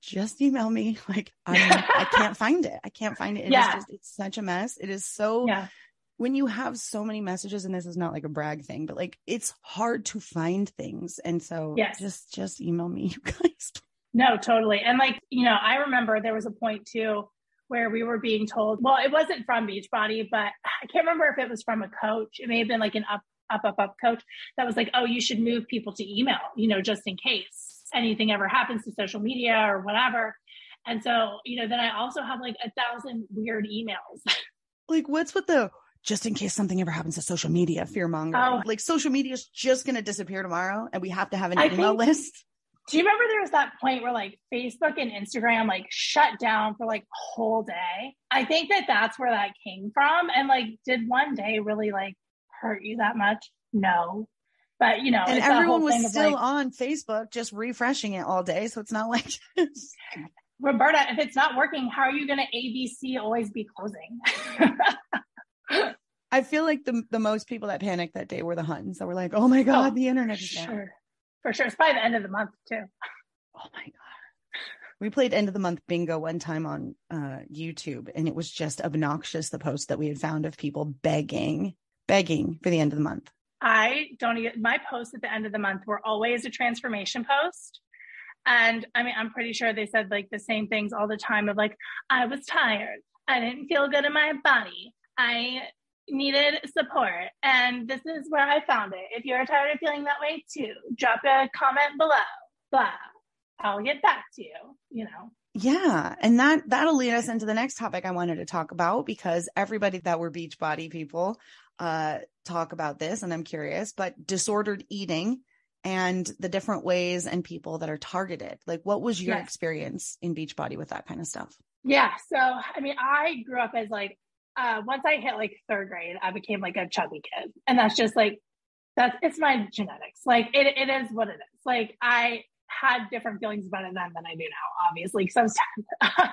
just email me. Like, I'm, I can't find it. I can't find it. It yeah. Just, it's such a mess. It is so, yeah. when you have so many messages and this is not like a brag thing, but like, it's hard to find things. And so yes. just, just email me, you guys. No, totally. And like, you know, I remember there was a point too where we were being told, well, it wasn't from Beachbody, but I can't remember if it was from a coach. It may have been like an up, up, up, up coach that was like, oh, you should move people to email, you know, just in case anything ever happens to social media or whatever. And so, you know, then I also have like a thousand weird emails. Like, what's with the just in case something ever happens to social media fear mongering? Oh. Like, social media is just going to disappear tomorrow and we have to have an I email think, list do you remember there was that point where like Facebook and Instagram like shut down for like a whole day? I think that that's where that came from. And like, did one day really like hurt you that much? No. But you know, and everyone was still like, on Facebook just refreshing it all day. So it's not like Roberta, if it's not working, how are you going to ABC always be closing? I feel like the the most people that panicked that day were the Huns that were like, "Oh my god, oh, the internet is sure. down." For sure. It's by the end of the month too. Oh my god. We played end of the month bingo one time on uh, YouTube, and it was just obnoxious. The post that we had found of people begging, begging for the end of the month. I don't even. My posts at the end of the month were always a transformation post, and I mean, I'm pretty sure they said like the same things all the time of like, I was tired, I didn't feel good in my body, I needed support. And this is where I found it. If you're tired of feeling that way too, drop a comment below. Blah. I'll get back to you, you know. Yeah. And that that'll lead us into the next topic I wanted to talk about because everybody that were Beachbody people uh talk about this and I'm curious, but disordered eating and the different ways and people that are targeted. Like, what was your Yes. experience in Beachbody with that kind of stuff? Yeah. So, I mean, I grew up as like, uh, once I hit like third grade, I became like a chubby kid. And that's just like, that's, it's my genetics. Like, it, it is what it is. Like, I had different feelings about it then than I do now, obviously, because I was 10.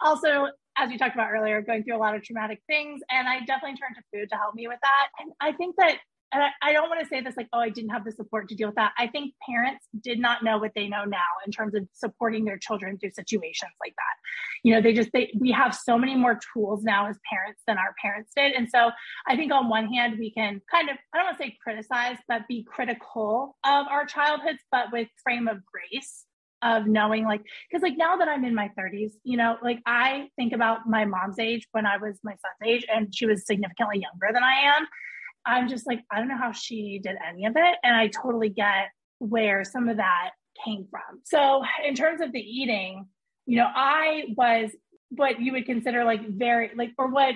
also, as we talked about earlier, going through a lot of traumatic things. And I definitely turned to food to help me with that. And I think that and I, I don't want to say this like, oh, I didn't have the support to deal with that. I think parents did not know what they know now in terms of supporting their children through situations like that. You know, they just they we have so many more tools now as parents than our parents did. And so I think on one hand we can kind of I don't want to say criticize, but be critical of our childhoods, but with frame of grace of knowing like because like now that i'm in my 30s you know like i think about my mom's age when i was my son's age and she was significantly younger than i am i'm just like i don't know how she did any of it and i totally get where some of that came from so in terms of the eating you know i was what you would consider like very like or what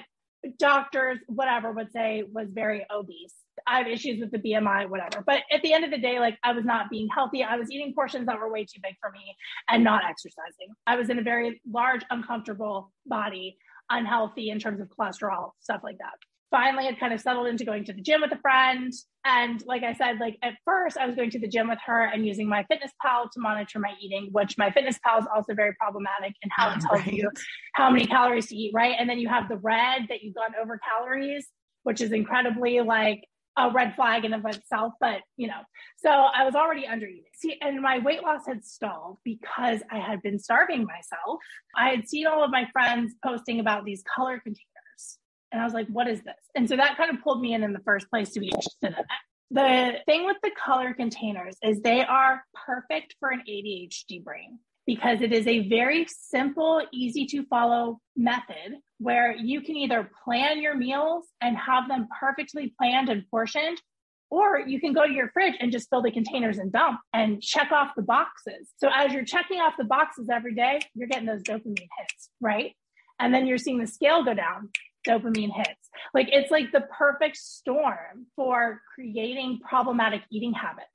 doctors whatever would say was very obese I have issues with the BMI, whatever. But at the end of the day, like I was not being healthy. I was eating portions that were way too big for me and not exercising. I was in a very large, uncomfortable body, unhealthy in terms of cholesterol, stuff like that. Finally, had kind of settled into going to the gym with a friend. And like I said, like at first, I was going to the gym with her and using my fitness pal to monitor my eating, which MyFitnessPal is also very problematic in how it tells Right. you how many calories to eat, right? And then you have the red that you've gone over calories, which is incredibly like a red flag in of itself, but you know, so I was already under eating. See, and my weight loss had stalled because I had been starving myself. I had seen all of my friends posting about these color containers, and I was like, what is this? And so that kind of pulled me in in the first place to be interested in it. The thing with the color containers is they are perfect for an ADHD brain because it is a very simple, easy to follow method where you can either plan your meals and have them perfectly planned and portioned, or you can go to your fridge and just fill the containers and dump and check off the boxes. So as you're checking off the boxes every day, you're getting those dopamine hits, right? And then you're seeing the scale go down, dopamine hits. Like it's like the perfect storm for creating problematic eating habits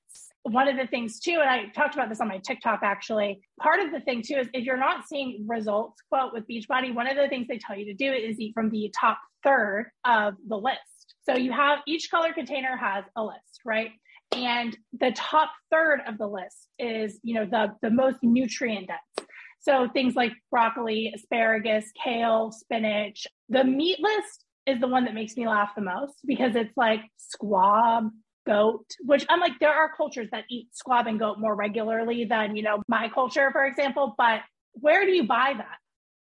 one of the things too, and I talked about this on my TikTok actually, part of the thing too is if you're not seeing results, quote, with Beachbody, one of the things they tell you to do is eat from the top third of the list. So you have each color container has a list, right? And the top third of the list is, you know, the, the most nutrient dense. So things like broccoli, asparagus, kale, spinach. The meat list is the one that makes me laugh the most because it's like squab, goat, which I'm like, there are cultures that eat squab and goat more regularly than, you know, my culture, for example. But where do you buy that?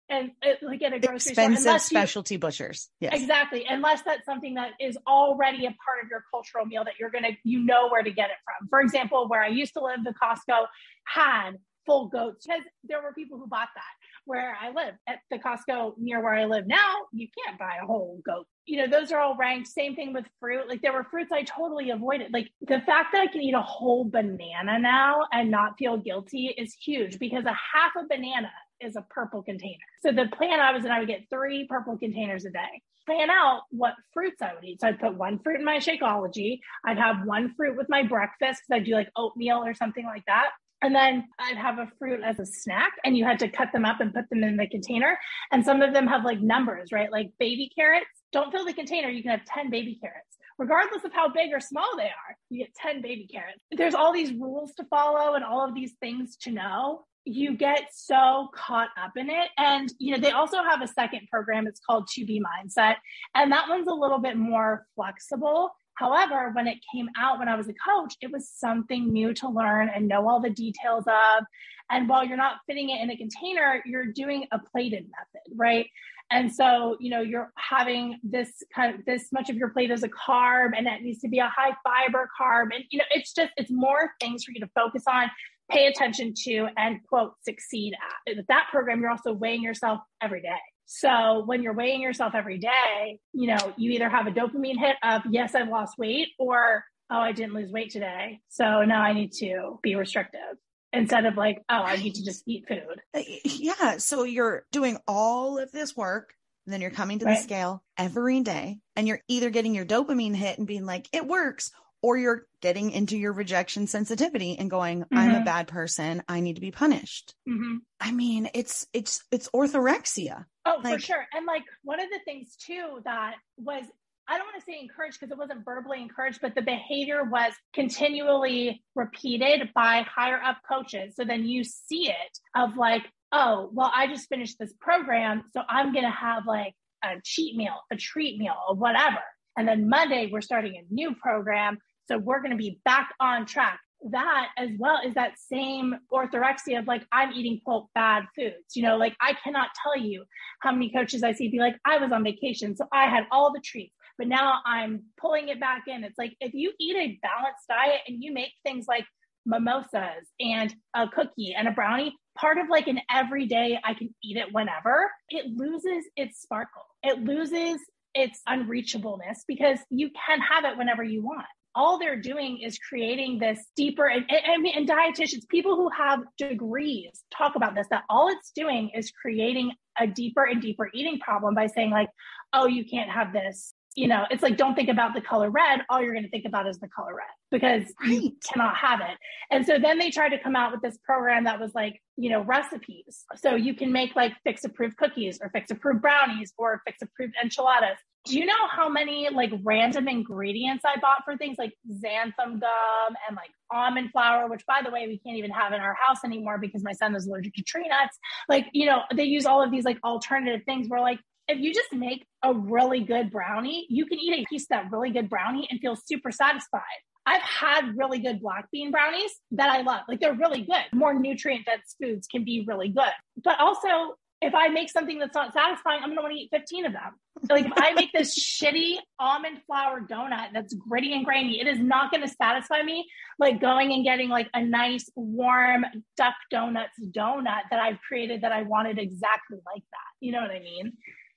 And it, like at a grocery store, Expensive unless you- specialty butchers. Yes. Exactly. Unless that's something that is already a part of your cultural meal that you're going to, you know where to get it from. For example, where I used to live, the Costco had full goats because there were people who bought that where I live at the Costco near where I live now. You can't buy a whole goat. You know, those are all ranked. Same thing with fruit. Like there were fruits I totally avoided. Like the fact that I can eat a whole banana now and not feel guilty is huge because a half a banana is a purple container. So the plan I was in, I would get three purple containers a day. Plan out what fruits I would eat. So I'd put one fruit in my Shakeology. I'd have one fruit with my breakfast because I'd do like oatmeal or something like that. And then I'd have a fruit as a snack, and you had to cut them up and put them in the container. And some of them have like numbers, right? Like baby carrots. Don't fill the container. You can have 10 baby carrots. Regardless of how big or small they are, you get 10 baby carrots. There's all these rules to follow and all of these things to know you get so caught up in it. And, you know, they also have a second program. It's called 2B Mindset. And that one's a little bit more flexible. However, when it came out when I was a coach, it was something new to learn and know all the details of. And while you're not fitting it in a container, you're doing a plated method, right? And so, you know, you're having this kind of this much of your plate as a carb and that needs to be a high fiber carb. And, you know, it's just, it's more things for you to focus on pay attention to and quote succeed at. With that program, you're also weighing yourself every day. So when you're weighing yourself every day, you know, you either have a dopamine hit of, yes, I've lost weight, or, oh, I didn't lose weight today. So now I need to be restrictive instead of like, oh, I need to just eat food. Uh, Yeah. So you're doing all of this work and then you're coming to the scale every day and you're either getting your dopamine hit and being like, it works, or you're getting into your rejection sensitivity and going mm-hmm. i'm a mm-hmm. bad person i need to be punished mm-hmm. i mean it's it's it's orthorexia oh like, for sure and like one of the things too that was I don't want to say encouraged because it wasn't verbally encouraged, but the behavior was continually repeated by higher up coaches. So then you see it of like, oh, well, I just finished this program. So I'm going to have like a cheat meal, a treat meal, or whatever. And then Monday, we're starting a new program. So we're going to be back on track. That as well is that same orthorexia of like, I'm eating quote bad foods. You know, like I cannot tell you how many coaches I see be like, I was on vacation. So I had all the treats, but now I'm pulling it back in. It's like if you eat a balanced diet and you make things like mimosas and a cookie and a brownie, part of like an everyday, I can eat it whenever, it loses its sparkle. It loses its unreachableness because you can have it whenever you want. All they're doing is creating this deeper, and, and, and dietitians, people who have degrees talk about this, that all it's doing is creating a deeper and deeper eating problem by saying, like, oh, you can't have this you know, it's like don't think about the color red. All you're going to think about is the color red because right. you cannot have it. And so then they tried to come out with this program that was like, you know, recipes. So you can make like fix approved cookies or fix approved brownies or fix approved enchiladas. Do you know how many like random ingredients I bought for things like xanthan gum and like almond flour, which by the way, we can't even have in our house anymore because my son is allergic to tree nuts. Like, you know, they use all of these like alternative things where like if you just make a really good brownie, you can eat a piece of that really good brownie and feel super satisfied. I've had really good black bean brownies that I love. Like they're really good. More nutrient dense foods can be really good. But also, if I make something that's not satisfying, I'm going to want to eat 15 of them. Like if I make this shitty almond flour donut that's gritty and grainy, it is not going to satisfy me like going and getting like a nice warm duck donuts donut that I've created that I wanted exactly like that. You know what I mean?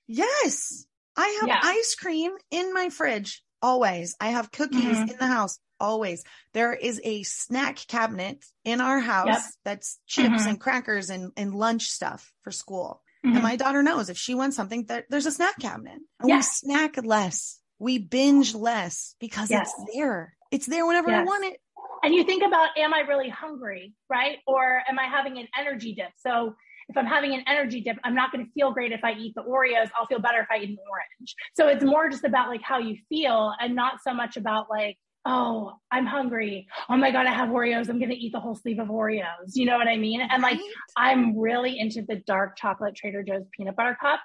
Yes. I have yeah. ice cream in my fridge always. I have cookies mm-hmm. in the house always. There is a snack cabinet in our house yep. that's chips mm-hmm. and crackers and, and lunch stuff for school. Mm-hmm. And my daughter knows if she wants something, that there's a snack cabinet. And yes. we snack less. We binge less because yes. it's there. It's there whenever yes. I want it. And you think about, am I really hungry? Right? Or am I having an energy dip? So if I'm having an energy dip, I'm not going to feel great if I eat the Oreos. I'll feel better if I eat an orange. So it's more just about like how you feel and not so much about like, oh, I'm hungry. Oh my God, I have Oreos. I'm going to eat the whole sleeve of Oreos. You know what I mean? And like, I'm really into the dark chocolate Trader Joe's peanut butter cups.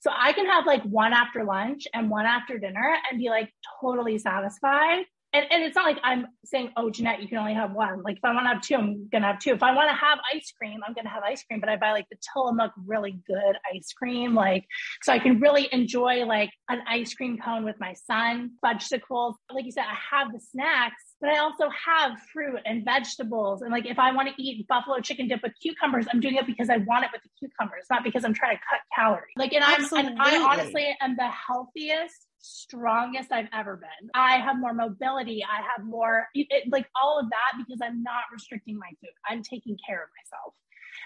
So I can have like one after lunch and one after dinner and be like totally satisfied and, and it's not like I'm saying, oh, Jeannette, you can only have one. Like if I want to have two, I'm gonna have two. If I want to have ice cream, I'm gonna have ice cream. But I buy like the Tillamook really good ice cream, like so I can really enjoy like an ice cream cone with my son, vegetables. Like you said, I have the snacks, but I also have fruit and vegetables. And like if I want to eat buffalo chicken dip with cucumbers, I'm doing it because I want it with the cucumbers, not because I'm trying to cut calories. Like and I'm and I honestly am the healthiest strongest I've ever been. I have more mobility. I have more, it, like all of that because I'm not restricting my food. I'm taking care of myself.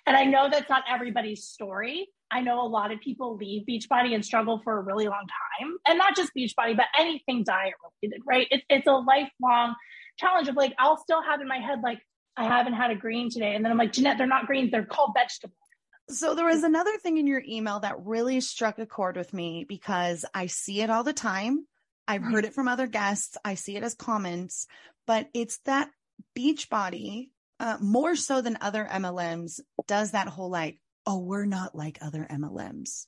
And I know that's not everybody's story. I know a lot of people leave Beachbody and struggle for a really long time. And not just Beachbody, but anything diet related, right? It, it's a lifelong challenge of like, I'll still have in my head, like, I haven't had a green today. And then I'm like, Jeannette, they're not greens, they're called vegetables. So there was another thing in your email that really struck a chord with me because I see it all the time. I've heard it from other guests. I see it as comments, but it's that Beachbody, uh, more so than other MLMs, does that whole like, oh, we're not like other MLMs.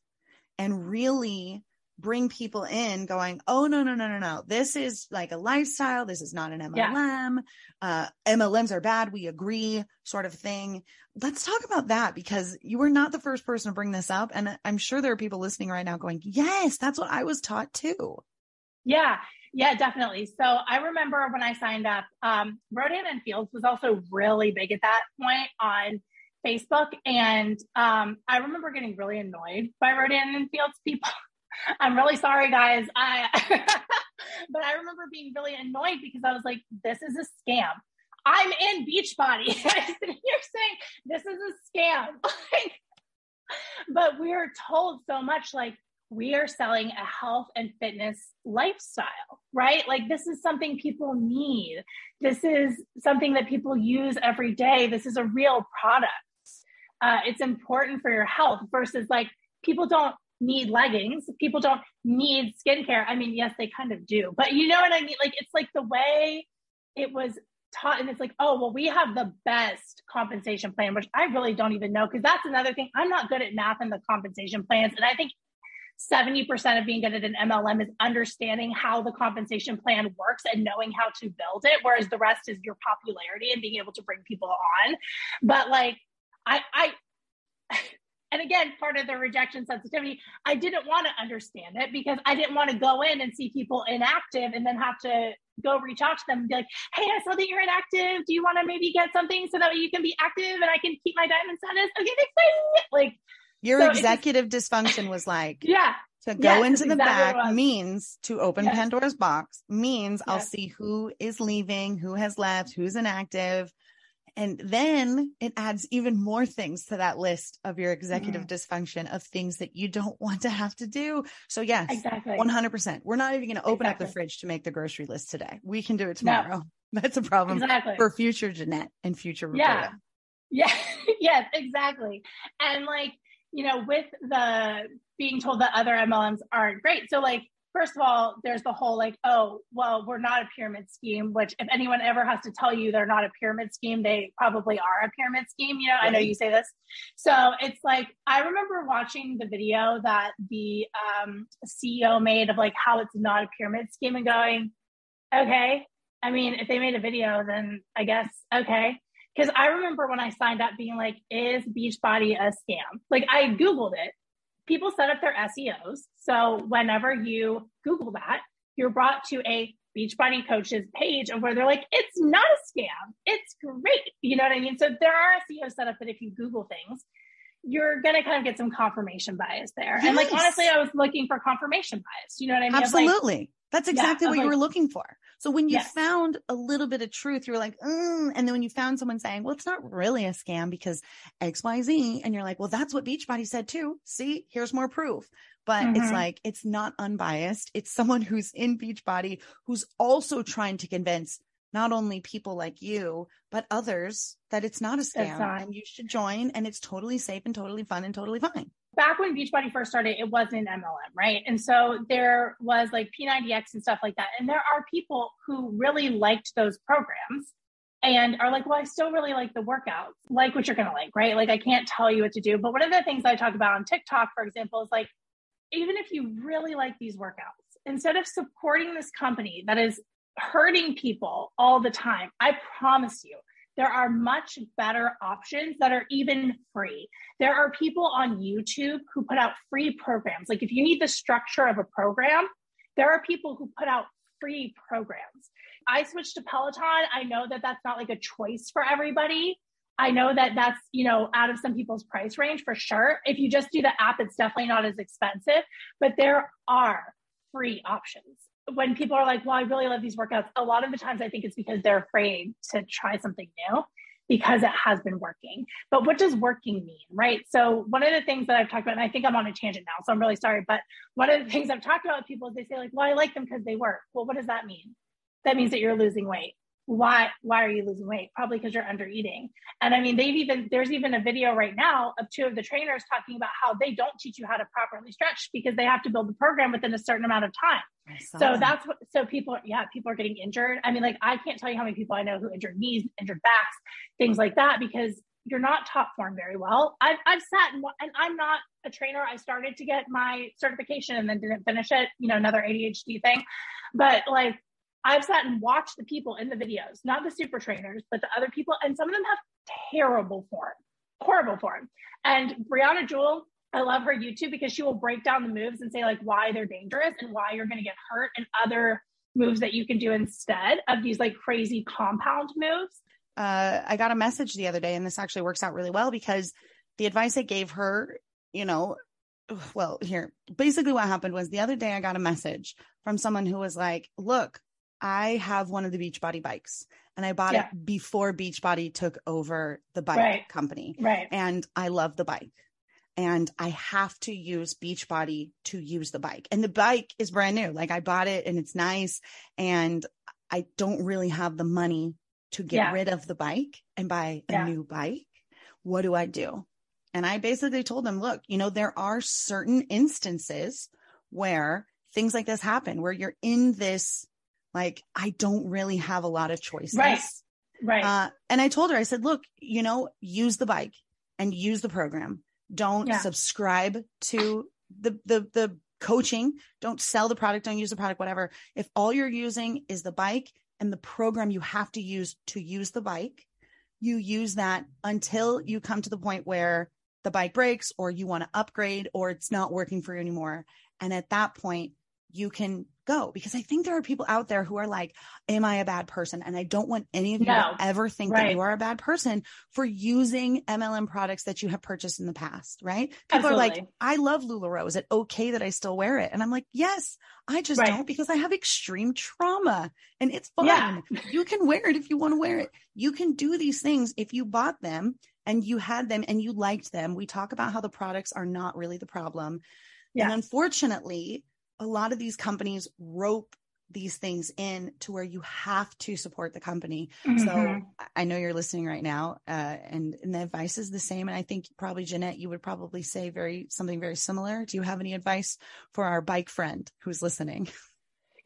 And really bring people in going, oh, no, no, no, no, no. This is like a lifestyle. This is not an MLM. Yeah. Uh, MLMs are bad. We agree, sort of thing. Let's talk about that because you were not the first person to bring this up. And I'm sure there are people listening right now going, yes, that's what I was taught too. Yeah. Yeah, definitely. So I remember when I signed up, um, Rodan and Fields was also really big at that point on Facebook. And um, I remember getting really annoyed by Rodan and Fields people I'm really sorry, guys. I, but I remember being really annoyed because I was like, this is a scam. I'm in Beachbody. You're saying this is a scam. but we're told so much like, we are selling a health and fitness lifestyle, right? Like this is something people need. This is something that people use every day. This is a real product. Uh, it's important for your health versus like people don't need leggings. People don't need skincare. I mean, yes, they kind of do, but you know what I mean? Like it's like the way it was taught and it's like oh well we have the best compensation plan which i really don't even know because that's another thing i'm not good at math and the compensation plans and i think 70% of being good at an MLM is understanding how the compensation plan works and knowing how to build it, whereas the rest is your popularity and being able to bring people on. But like, I, I, and again, part of the rejection sensitivity, I didn't want to understand it because I didn't want to go in and see people inactive and then have to go reach out to them and be like, hey, I saw that you're inactive. Do you want to maybe get something so that you can be active and I can keep my diamond status? Okay, thanks. Like, your so executive just, dysfunction was like, yeah, to go yes, into the exactly back means to open yes. Pandora's box, means yes. I'll see who is leaving, who has left, who's inactive. And then it adds even more things to that list of your executive mm. dysfunction of things that you don't want to have to do. So yes, exactly. 100%. We're not even going to open exactly. up the fridge to make the grocery list today. We can do it tomorrow. No. That's a problem exactly. for future Jeannette and future Roberta. Yeah. Yeah. yes, exactly. And like, you know, with the being told that other MLMs aren't great. So, like, first of all, there's the whole like, oh, well, we're not a pyramid scheme, which if anyone ever has to tell you they're not a pyramid scheme, they probably are a pyramid scheme. You know, right. I know you say this. So it's like, I remember watching the video that the um, CEO made of like how it's not a pyramid scheme and going, okay. I mean, if they made a video, then I guess, okay. Because I remember when I signed up being like, is Beachbody a scam? Like I Googled it. People set up their SEOs. So whenever you Google that, you're brought to a Beachbody coaches page of where they're like, it's not a scam. It's great. You know what I mean? So there are SEOs set up that if you Google things, you're gonna kind of get some confirmation bias there. Yes. And like honestly, I was looking for confirmation bias. You know what I mean? Absolutely. Like, That's exactly yeah, what you were looking for. So when you yes. found a little bit of truth, you were like, mm, and then when you found someone saying, well, it's not really a scam because XYZ, and you're like, well, that's what Beachbody said too. See, here's more proof. But mm-hmm. it's like, it's not unbiased. It's someone who's in Beachbody who's also trying to convince not only people like you, but others that it's not a scam and you should join and it's totally safe and totally fun and totally fine back when Beachbody first started, it wasn't MLM, right? And so there was like P90X and stuff like that. And there are people who really liked those programs and are like, well, I still really like the workouts, like what you're going to like, right? Like, I can't tell you what to do. But one of the things I talk about on TikTok, for example, is like, even if you really like these workouts, instead of supporting this company that is hurting people all the time, I promise you, there are much better options that are even free. There are people on YouTube who put out free programs. Like if you need the structure of a program, there are people who put out free programs. I switched to Peloton. I know that that's not like a choice for everybody. I know that that's, you know, out of some people's price range for sure. If you just do the app, it's definitely not as expensive, but there are free options when people are like, well, I really love these workouts, a lot of the times I think it's because they're afraid to try something new because it has been working. But what does working mean, right? So one of the things that I've talked about, and I think I'm on a tangent now, so I'm really sorry, but one of the things I've talked about with people is they say like, well, I like them because they work. Well, what does that mean? That means that you're losing weight why why are you losing weight? Probably because you're under eating. And i mean they've even there's even a video right now of two of the trainers talking about how they don't teach you how to properly stretch because they have to build the program within a certain amount of time. So that. that's what so people yeah people are getting injured. I mean like i can't tell you how many people i know who injured knees injured backs things like that because you're not top form very well. I've, I've sat and, and i'm not a trainer. I started to get my certification and then didn't finish it you know another adhd thing. But like I've sat and watched the people in the videos, not the super trainers, but the other people, and some of them have terrible form, horrible form. And Briannah Jewel, I love her YouTube because she will break down the moves and say like why they're dangerous and why you're going to get hurt and other moves that you can do instead of these like crazy compound moves. Uh, I got a message the other day, and this actually works out really well because the advice I gave her, you know, well, here, basically what happened was the other day I got a message from someone who was like, look, I have one of the Beachbody bikes and I bought yeah. it before Beachbody took over the bike right. company. Right. And I love the bike. and I have to use Beachbody to use the bike. And the bike is brand new. Like I bought it and it's nice. And I don't really have the money to get yeah. rid of the bike and buy a yeah. new bike. What do I do? And I basically told them, look, you know, there are certain instances where things like this happen, where you're in this, like, I don't really have a lot of choices. Right. Right. Uh, and I told her, I said, look, you know, use the bike and use the program. Don't yeah. subscribe to the, the, the coaching. Don't sell the product. Don't use the product, whatever. If all you're using is the bike and the program you have to use to use the bike, you use that until you come to the point where the bike breaks or you want to upgrade or it's not working for you anymore. And at that point, you can go because I think there are people out there who are like, Am I a bad person? And I don't want any of you no. to ever think right. that you are a bad person for using MLM products that you have purchased in the past, right? People Absolutely. are like, I love LuLaRoe. Is it okay that I still wear it? And I'm like, Yes, I just right. don't because I have extreme trauma and it's fine. Yeah. you can wear it if you want to wear it. You can do these things if you bought them and you had them and you liked them. We talk about how the products are not really the problem. Yeah. And unfortunately, a lot of these companies rope these things in to where you have to support the company. Mm-hmm. So I know you're listening right now, uh, and, and the advice is the same. And I think probably Jeannette, you would probably say very something very similar. Do you have any advice for our bike friend who's listening?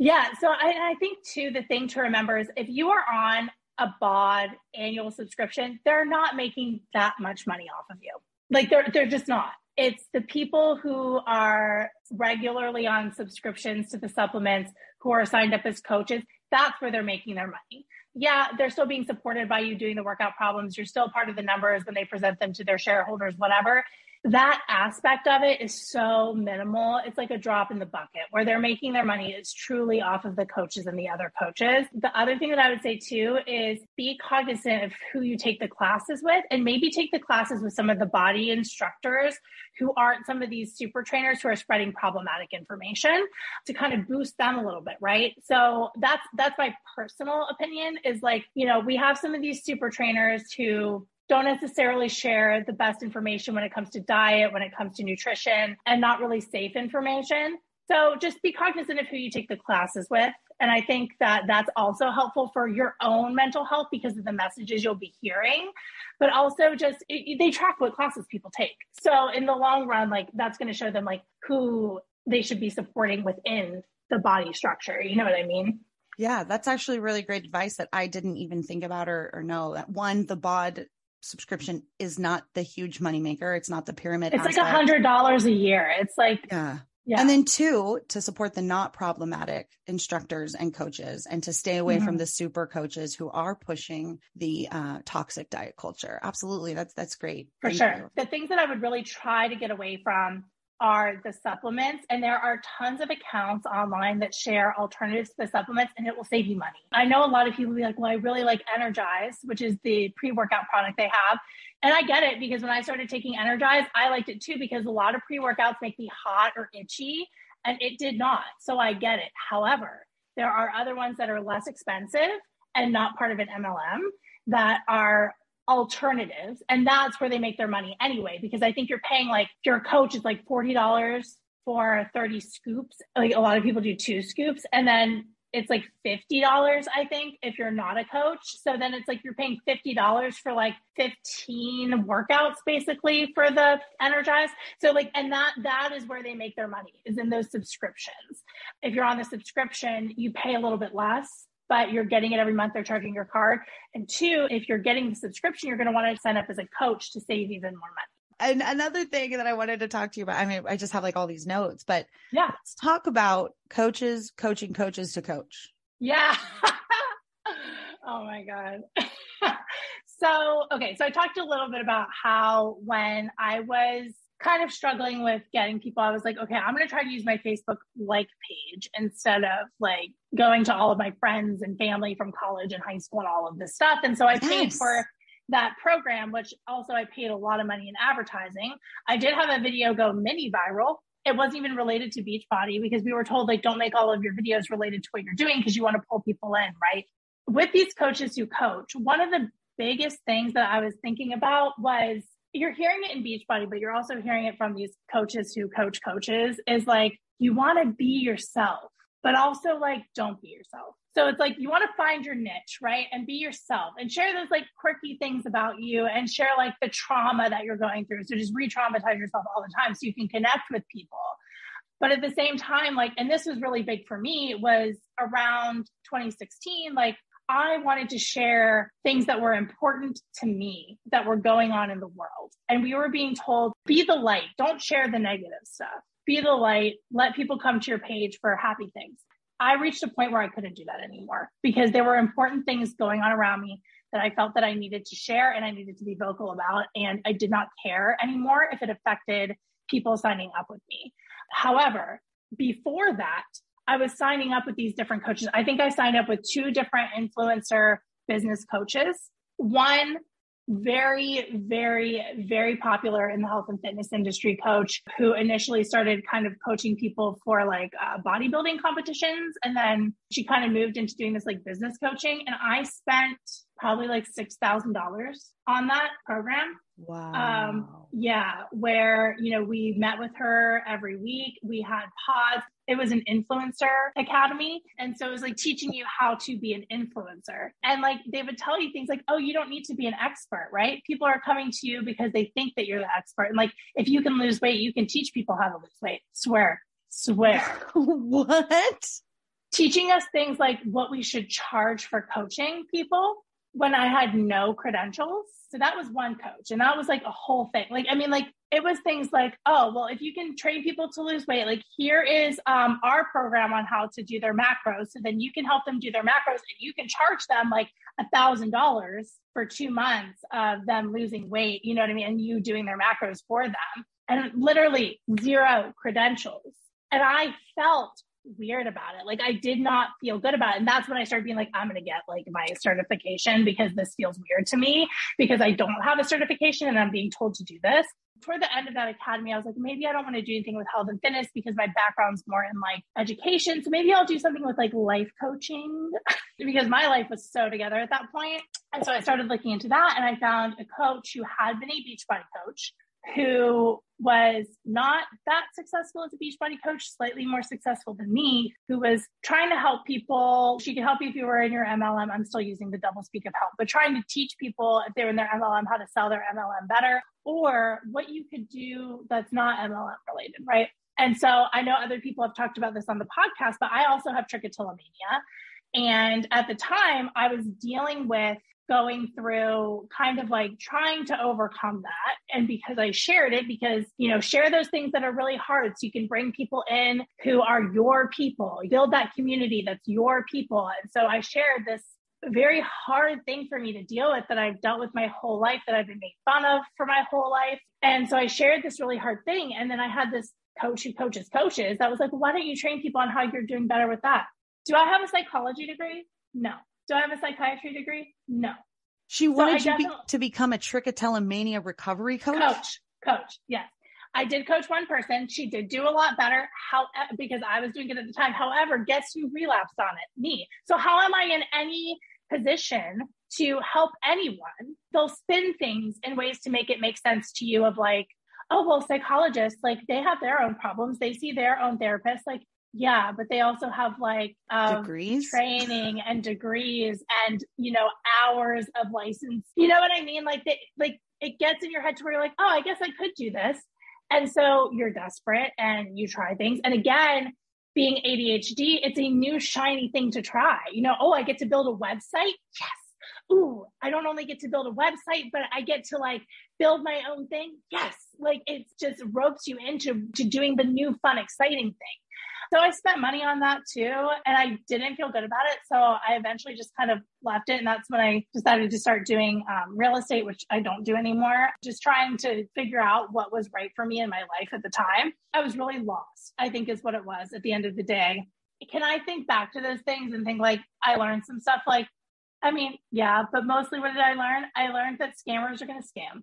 Yeah. So I, I think too, the thing to remember is if you are on a BODi annual subscription, they're not making that much money off of you. Like they're they're just not it's the people who are regularly on subscriptions to the supplements who are signed up as coaches that's where they're making their money. Yeah they're still being supported by you doing the workout problems. You're still part of the numbers when they present them to their shareholders whatever that aspect of it is so minimal. It's like a drop in the bucket where they're making their money is truly off of the coaches and the other coaches. The other thing that I would say too is be cognizant of who you take the classes with and maybe take the classes with some of the BODi instructors who aren't some of these super trainers who are spreading problematic information to kind of boost them a little bit, right? So that's that's my personal opinion is like, you know, we have some of these super trainers who don't necessarily share the best information when it comes to diet, when it comes to nutrition, and not really safe information. So just be cognizant of who you take the classes with. And I think that that's also helpful for your own mental health because of the messages you'll be hearing, but also just it, they track what classes people take. So in the long run, like that's going to show them like who they should be supporting within the body structure. You know what I mean? Yeah, that's actually really great advice that I didn't even think about or, or know. That one, the BODi subscription is not the huge moneymaker. It's not the pyramid. It's aspect. like a hundred dollars a year. It's like yeah. Yeah. And then two, to support the not problematic instructors and coaches and to stay away mm-hmm. from the super coaches who are pushing the uh, toxic diet culture. Absolutely. That's, that's great. For Thank sure. You. The things that I would really try to get away from are the supplements. And there are tons of accounts online that share alternatives to the supplements and it will save you money. I know a lot of people be like, well, I really like Energize, which is the pre workout product they have. And I get it because when I started taking Energize, I liked it too because a lot of pre workouts make me hot or itchy and it did not. So I get it. However, there are other ones that are less expensive and not part of an MLM that are alternatives and that's where they make their money anyway because i think you're paying like your coach is like $40 for 30 scoops. Like a lot of people do two scoops and then it's like $50 i think if you're not a coach. So then it's like you're paying $50 for like 15 workouts basically for the energize. So like and that that is where they make their money is in those subscriptions. If you're on the subscription you pay a little bit less but you're getting it every month. They're charging your card. And two, if you're getting the subscription, you're going to want to sign up as a coach to save even more money. And another thing that I wanted to talk to you about, I mean, I just have like all these notes, but yeah, let's talk about coaches coaching coaches to coach. Yeah. oh my God. so, okay. So I talked a little bit about how when I was kind of struggling with getting people, I was like, okay, I'm going to try to use my Facebook like page instead of like going to all of my friends and family from college and high school and all of this stuff. And so I yes. paid for that program, which also I paid a lot of money in advertising. I did have a video go mini viral. It wasn't even related to Beachbody because we were told like don't make all of your videos related to what you're doing because you want to pull people in, right? With these coaches who coach, one of the biggest things that I was thinking about was you're hearing it in Beachbody, but you're also hearing it from these coaches who coach coaches is like, you want to be yourself, but also like, don't be yourself. So it's like you want to find your niche, right? And be yourself and share those like quirky things about you and share like the trauma that you're going through. So just re traumatize yourself all the time so you can connect with people. But at the same time, like, and this was really big for me, was around 2016, like, I wanted to share things that were important to me that were going on in the world. And we were being told, be the light, don't share the negative stuff. Be the light, let people come to your page for happy things. I reached a point where I couldn't do that anymore because there were important things going on around me that I felt that I needed to share and I needed to be vocal about. And I did not care anymore if it affected people signing up with me. However, before that, I was signing up with these different coaches. I think I signed up with two different influencer business coaches. One very, very, very popular in the health and fitness industry coach who initially started kind of coaching people for like uh, bodybuilding competitions. And then she kind of moved into doing this like business coaching. And I spent probably like $6,000 on that program. Wow. Um, yeah, where, you know, we met with her every week. We had pods. It was an influencer academy. And so it was like teaching you how to be an influencer. And like they would tell you things like, oh, you don't need to be an expert, right? People are coming to you because they think that you're the expert. And like, if you can lose weight, you can teach people how to lose weight. Swear, swear. what? Teaching us things like what we should charge for coaching people when I had no credentials. So that was one coach. And that was like a whole thing. Like, I mean, like it was things like, oh, well, if you can train people to lose weight, like here is um, our program on how to do their macros. So then you can help them do their macros and you can charge them like a thousand dollars for two months of them losing weight, you know what I mean? And you doing their macros for them and literally zero credentials. And I felt weird about it. Like I did not feel good about it. And that's when I started being like, I'm to get like my certification because this feels weird to me because I don't have a certification and I'm being told to do this. Toward the end of that academy, I was like, maybe I don't want to do anything with health and fitness because my background's more in like education. So maybe I'll do something with like life coaching because my life was so together at that point. And so I started looking into that and I found a coach who had been a Beachbody coach who was not that successful as a Beachbody coach, slightly more successful than me, who was trying to help people. She could help you if you were in your MLM. I'm still using the double speak of help, but trying to teach people if they were in their MLM how to sell their MLM better or what you could do that's not MLM related, right? And so I know other people have talked about this on the podcast, but I also have trichotillomania. And at the time, I was dealing with going through kind of like trying to overcome that. And because I shared it, because, you know, share those things that are really hard so you can bring people in who are your people, build that community that's your people. And so I shared this very hard thing for me to deal with that I've dealt with my whole life, that I've been made fun of for my whole life. And so I shared this really hard thing. And then I had this coach who coaches coaches that was like, why don't you train people on how you're doing better with that? Do I have a psychology degree? No. Do I have a psychiatry degree? No. She wanted so you be, to become a trichotillomania recovery coach? Coach, coach, yes. I did coach one person. She did do a lot better how, because I was doing it at the time. However, guess who relapsed on it? Me. So how am I in any position to help anyone? They'll spin things in ways to make it make sense to you of like, oh, well, psychologists, like they have their own problems. They see their own therapists. Like yeah, but they also have like um, degrees, training, and degrees, and you know hours of license. You know what I mean? Like they, like it gets in your head to where you're like, oh, I guess I could do this, and so you're desperate and you try things. And again, being ADHD, it's a new shiny thing to try. You know, oh, I get to build a website. Yes. Ooh, I don't only get to build a website, but I get to like build my own thing. Yes. Like it just ropes you into to doing the new fun, exciting thing. So I spent money on that too, and I didn't feel good about it. So I eventually just kind of left it. And that's when I decided to start doing um, real estate, which I don't do anymore. Just trying to figure out what was right for me in my life at the time. I was really lost, I think is what it was at the end of the day. Can I think back to those things and think like I learned some stuff like, I mean, yeah, but mostly what did I learn? I learned that scammers are going to scam.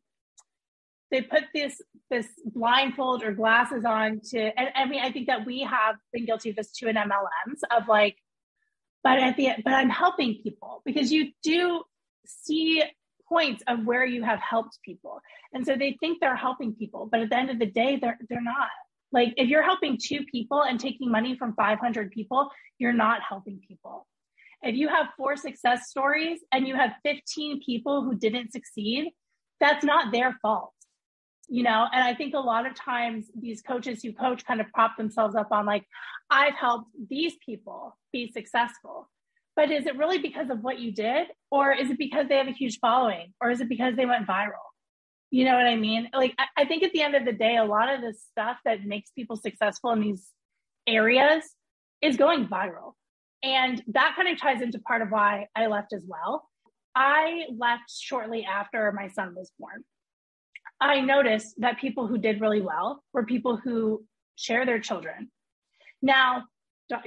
they put this this blindfold or glasses on to and I mean I think that we have been guilty of this too in MLMs of like but at the but I'm helping people because you do see points of where you have helped people. And so they think they're helping people but at the end of the day they're they're not. Like if you're helping two people and taking money from 500 people you're not helping people. If you have four success stories and you have 15 people who didn't succeed that's not their fault you know and i think a lot of times these coaches who coach kind of prop themselves up on like i've helped these people be successful. But is it really because of what you did or is it because they have a huge following or is it because they went viral? You know what i mean? Like i, I think at the end of the day a lot of the stuff that makes people successful in these areas is going viral. And that kind of ties into part of why i left as well. I left shortly after my son was born I noticed that people who did really well were people who share their children. Now,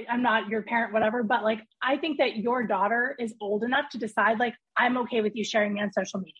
I'm not your parent, whatever, but like I think that your daughter is old enough to decide, like, I'm okay with you sharing me on social media.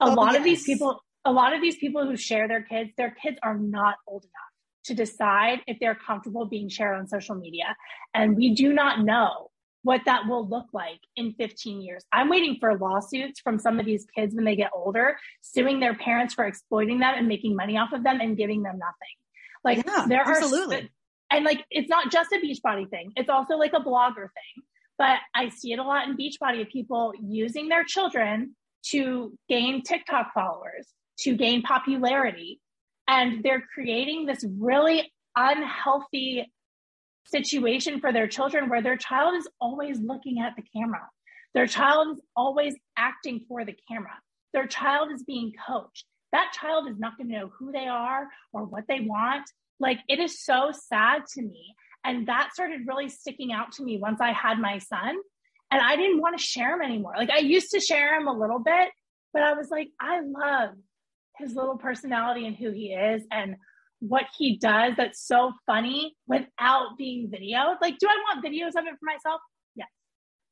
A oh, lot yes. of these people, a lot of these people who share their kids, their kids are not old enough to decide if they're comfortable being shared on social media. And we do not know what that will look like in 15 years. I'm waiting for lawsuits from some of these kids when they get older, suing their parents for exploiting them and making money off of them and giving them nothing. Like yeah, there absolutely. are and like it's not just a Beachbody thing. It's also like a blogger thing. But I see it a lot in Beachbody of people using their children to gain TikTok followers, to gain popularity. And they're creating this really unhealthy situation for their children where their child is always looking at the camera. Their child is always acting for the camera. Their child is being coached. That child is not going to know who they are or what they want. Like it is so sad to me. And that started really sticking out to me once I had my son. And I didn't want to share him anymore. Like I used to share him a little bit, but I was like, I love his little personality and who he is. And what he does that's so funny without being videoed. Like, do I want videos of it for myself? Yes.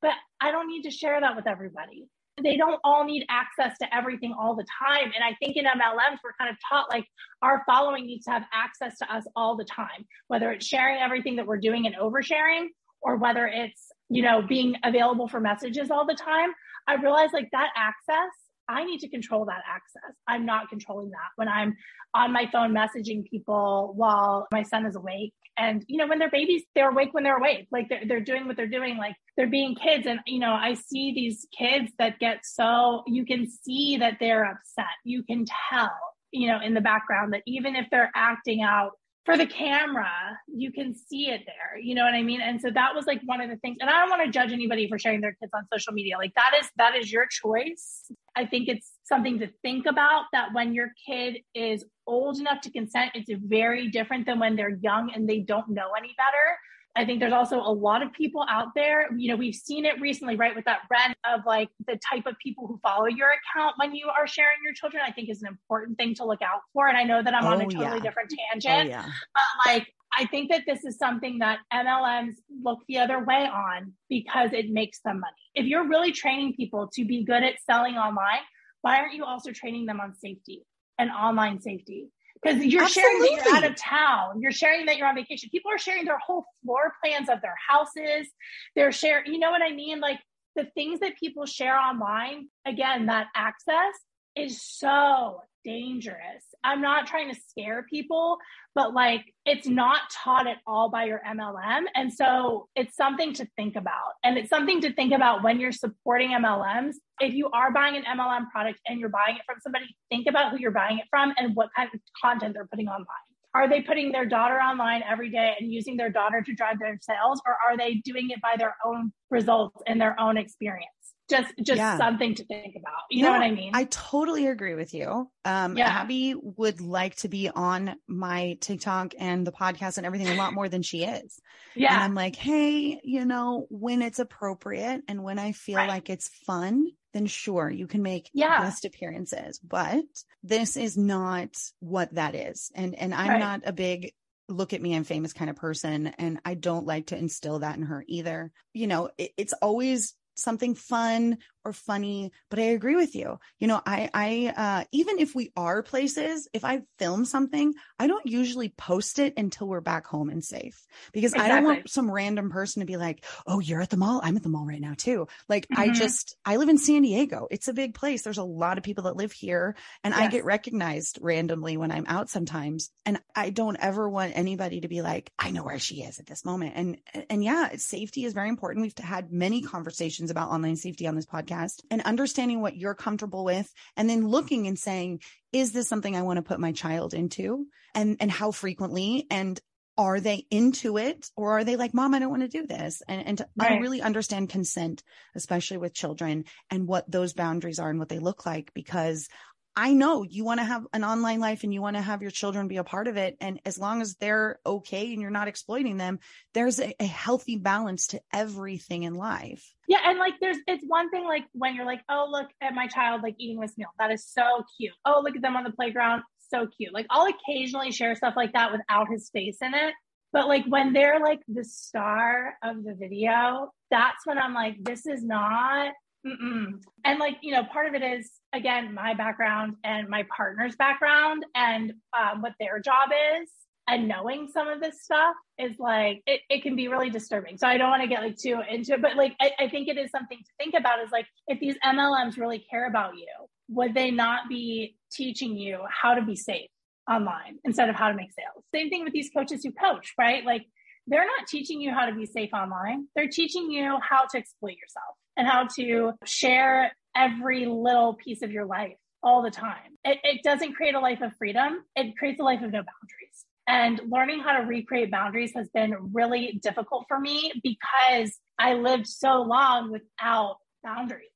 But I don't need to share that with everybody. They don't all need access to everything all the time. And I think in MLMs, we're kind of taught like our following needs to have access to us all the time, whether it's sharing everything that we're doing and oversharing, or whether it's, you know, being available for messages all the time. I realize like that access I need to control that access. I'm not controlling that when I'm on my phone messaging people while my son is awake. And, you know, when they're babies, they're awake when they're awake. Like they're, they're doing what they're doing. Like they're being kids. And, you know, I see these kids that get so, you can see that they're upset. You can tell, you know, in the background that even if they're acting out for the camera, you can see it there. You know what I mean? And so that was like one of the things. And I don't want to judge anybody for sharing their kids on social media. Like that is that is your choice. I think it's something to think about that when your kid is old enough to consent, it's very different than when they're young and they don't know any better. I think there's also a lot of people out there. You know, we've seen it recently, right, with that trend of like the type of people who follow your account when you are sharing your children. I think is an important thing to look out for. And I know that I'm oh, on a oh, totally yeah. different oh, tangent, oh, yeah. but like I think that this is something that MLMs look the other way on because it makes them money. If you're really training people to be good at selling online, why aren't you also training them on safety and online safety? because you're Absolutely. sharing that you're out of town you're sharing that you're on vacation people are sharing their whole floor plans of their houses they're sharing you know what i mean like the things that people share online again that access is so dangerous. I'm not trying to scare people, but like it's not taught at all by your MLM. And so it's something to think about. And it's something to think about when you're supporting MLMs. If you are buying an MLM product and you're buying it from somebody, think about who you're buying it from and what kind of content they're putting online. Are they putting their daughter online every day and using their daughter to drive their sales, or are they doing it by their own results and their own experience? Just just Yeah. something to think about. You know what I mean? I totally agree with you. Um, Yeah. Abby would like to be on my TikTok and the podcast and everything a lot more than she is. yeah And. I'm like, hey, you know, when it's appropriate and when I feel Right. like it's fun, then sure, you can make Yeah. guest appearances. But this is not what that is. And and I'm Right. not a big look at me, I'm famous kind of person. And I don't like to instill that in her either. You know, it, it's always something fun or funny but i agree with you. You know i i uh even if we are places if i film something i don't usually post it until we're back home and safe because i don't want some random person to be like oh you're at the mall? I'm at the mall right now too. Like i Mhm. just i live in san diego. It's a big place. There's a lot of people that live here and i get recognized randomly when i'm out sometimes and i don't ever want anybody to be like i know where she is at this moment. And and yeah safety is very important. We've had many conversations about online safety on this podcast and understanding what you're comfortable with and then looking and saying is this something i want to put my child into? And and how frequently? And are they into it? Or are they like mom i don't want to do this. And and to I Right. really understand consent especially with children and what those boundaries are and what they look like because I know you want to have an online life and you want to have your children be a part of it. And as long as they're okay and you're not exploiting them, there's a, a healthy balance to everything in life. Yeah, and like there's it's one thing like when you're like, oh look at my child like eating this meal. That is so cute. Oh, look at them on the playground. So cute. Like I'll occasionally share stuff like that without his face in it. But like when they're like the star of the video, that's when I'm like, this is not Mm-mm. And like, you know, part of it is again my background and my partner's background and um, what their job is. And knowing some of this stuff is like it, it can be really disturbing. So I don't want to get like too into it, but like I, I think it is something to think about is like if these MLMs really care about you, would they not be teaching you how to be safe online instead of how to make sales? Same thing with these coaches who coach, right? Like they're not teaching you how to be safe online. They're teaching you how to exploit yourself and how to share every little piece of your life all the time. It, it doesn't create a life of freedom. It creates a life of no boundaries. And learning how to recreate boundaries has been really difficult for me because I lived so long without boundaries.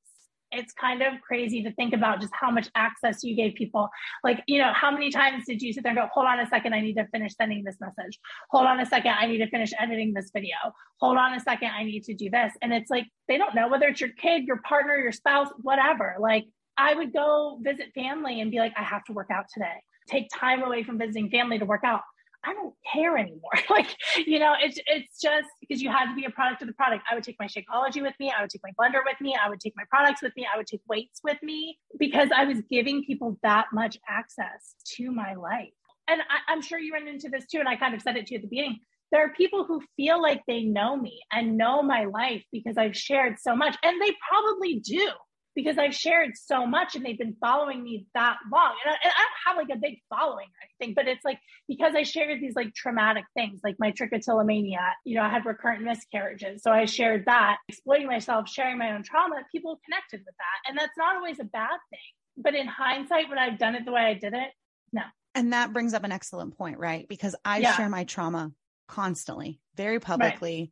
It's kind of crazy to think about just how much access you gave people. Like, you know, how many times did you sit there and go, hold on a second, I need to finish sending this message. Hold on a second, I need to finish editing this video. Hold on a second, I need to do this. And it's like, they don't know whether it's your kid, your partner, your spouse, whatever. Like, I would go visit family and be like, I have to work out today. Take time away from visiting family to work out. I don't care anymore. like, you know, it's it's just because you had to be a product of the product. I would take my Shakeology with me. I would take my blender with me. I would take my products with me. I would take weights with me because I was giving people that much access to my life. And I, I'm sure you run into this too. And I kind of said it to you at the beginning. There are people who feel like they know me and know my life because I've shared so much. And they probably do because I've shared so much and they've been following me that long. And I, and I don't have like a big following or anything, but it's like because I shared these like traumatic things, like my trichotillomania, you know, I had recurrent miscarriages. So I shared that, exploiting myself, sharing my own trauma, people connected with that. And that's not always a bad thing. But in hindsight, would I have done it the way I did it? No. And that brings up an excellent point, right? Because I Yeah. share my trauma constantly, very publicly.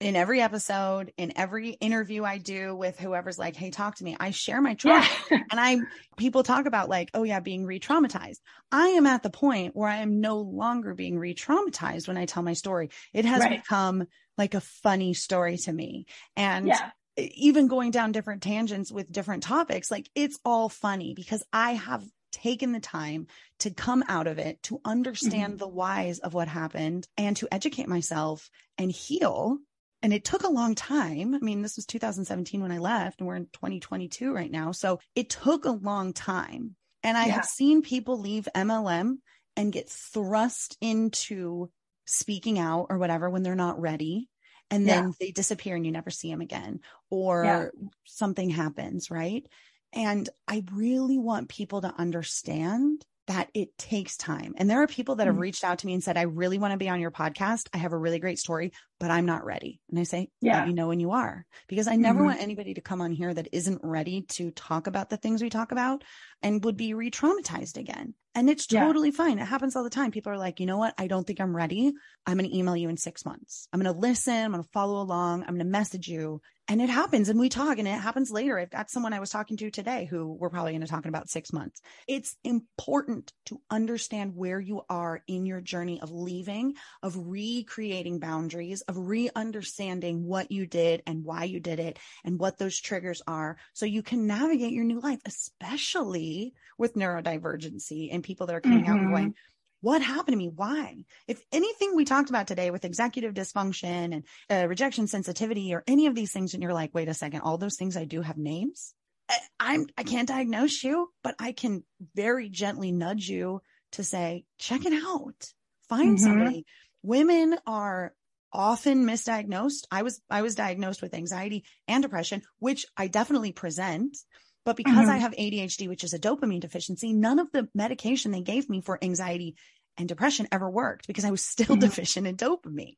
In every episode, in every interview I do with whoever's like, "Hey, talk to me." I share my trauma, Yeah. and I people talk about like, "Oh yeah, being re-traumatized." I am at the point where I am no longer being re-traumatized when I tell my story. It has Right. become like a funny story to me, and yeah. even going down different tangents with different topics, like it's all funny because I have taken the time to come out of it, to understand mm-hmm. the whys of what happened and to educate myself and heal. And it took a long time. I mean, this was 2017 when I left and we're in 2022 right now. So it took a long time. And I Yeah. have seen people leave MLM and get thrust into speaking out or whatever when they're not ready and then Yeah. they disappear and you never see them again or Yeah. something happens right and i really want people to understand that it takes time and there are people that have Mhm. reached out to me and said i really want to be on your podcast i have a really great story but I'm not ready. And I say, Yeah. let me know when you are, because I never Mhm. want anybody to come on here that isn't ready to talk about the things we talk about and would be re traumatized again. And it's Yeah. totally fine. It happens all the time. People are like, you know what? I don't think I'm ready. I'm going to email you in six months. I'm going to listen. I'm going to follow along. I'm going to message you. And it happens and we talk and it happens later. I've got someone I was talking to today who we're probably going to talk in about six months. It's important to understand where you are in your journey of leaving, of recreating boundaries, of re understanding what you did and why you did it and what those triggers are so you can navigate your new life, especially with neurodivergency and people that are coming out and Mhm. going, what happened to me? Why? If anything we talked about today with executive dysfunction and uh, rejection sensitivity or any of these things, and you're like, wait a second, all those things I do have names. I, I'm I can't diagnose you, but I can very gently nudge you to say, check it out, find Mhm. somebody. Women are often misdiagnosed. I was I was diagnosed with anxiety and depression, which I definitely present. But because Mhm. I have ADHD, which is a dopamine deficiency, none of the medication they gave me for anxiety and depression ever worked because I was still Mhm. deficient in dopamine.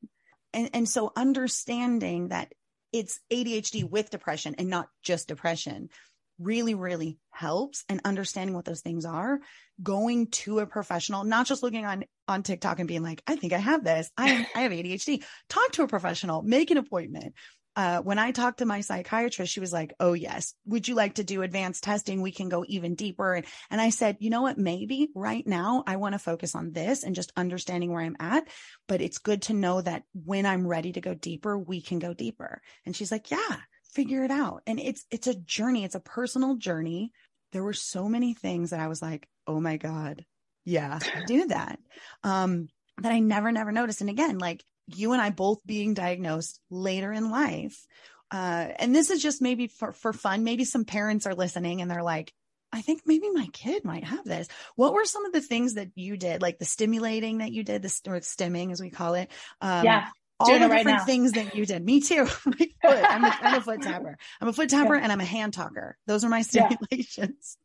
And, and so understanding that it's ADHD with depression and not just depression really, really helps and understanding what those things are, going to a professional, not just looking on, on TikTok and being like, I think I have this. I, I have ADHD. Talk to a professional, make an appointment. Uh, when I talked to my psychiatrist, she was like, Oh, yes. Would you like to do advanced testing? We can go even deeper. And, and I said, You know what? Maybe right now I want to focus on this and just understanding where I'm at. But it's good to know that when I'm ready to go deeper, we can go deeper. And she's like, Yeah, figure it out. And it's, it's a journey. It's a personal journey. There were so many things that I was like, Oh my God. Yeah, do that. Um, that I never, never noticed. And again, like you and I both being diagnosed later in life. Uh, and this is just maybe for, for fun. Maybe some parents are listening and they're like, I think maybe my kid might have this. What were some of the things that you did, like the stimulating that you did, the st- or stimming as we call it? Um, yeah. all the it right different things that you did. Me too. my foot. I'm a, I'm a foot tapper. I'm a foot tapper Yeah. and I'm a hand talker. Those are my Yeah. stimulations.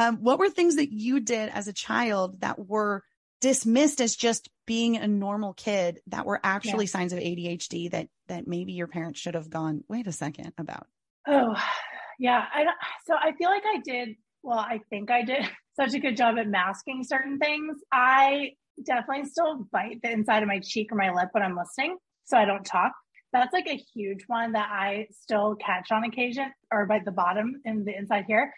um, what were things that you did as a child that were dismissed as just being a normal kid that were actually signs of ADHD that that maybe your parents should have gone, wait a second about? Oh, yeah. I don't, so I feel like I did. Well, I think I did such a good job at masking certain things. I definitely still bite the inside of my cheek or my lip when I'm listening, so I don't talk. That's like a huge one that I still catch on occasion, or bite the bottom and the inside here.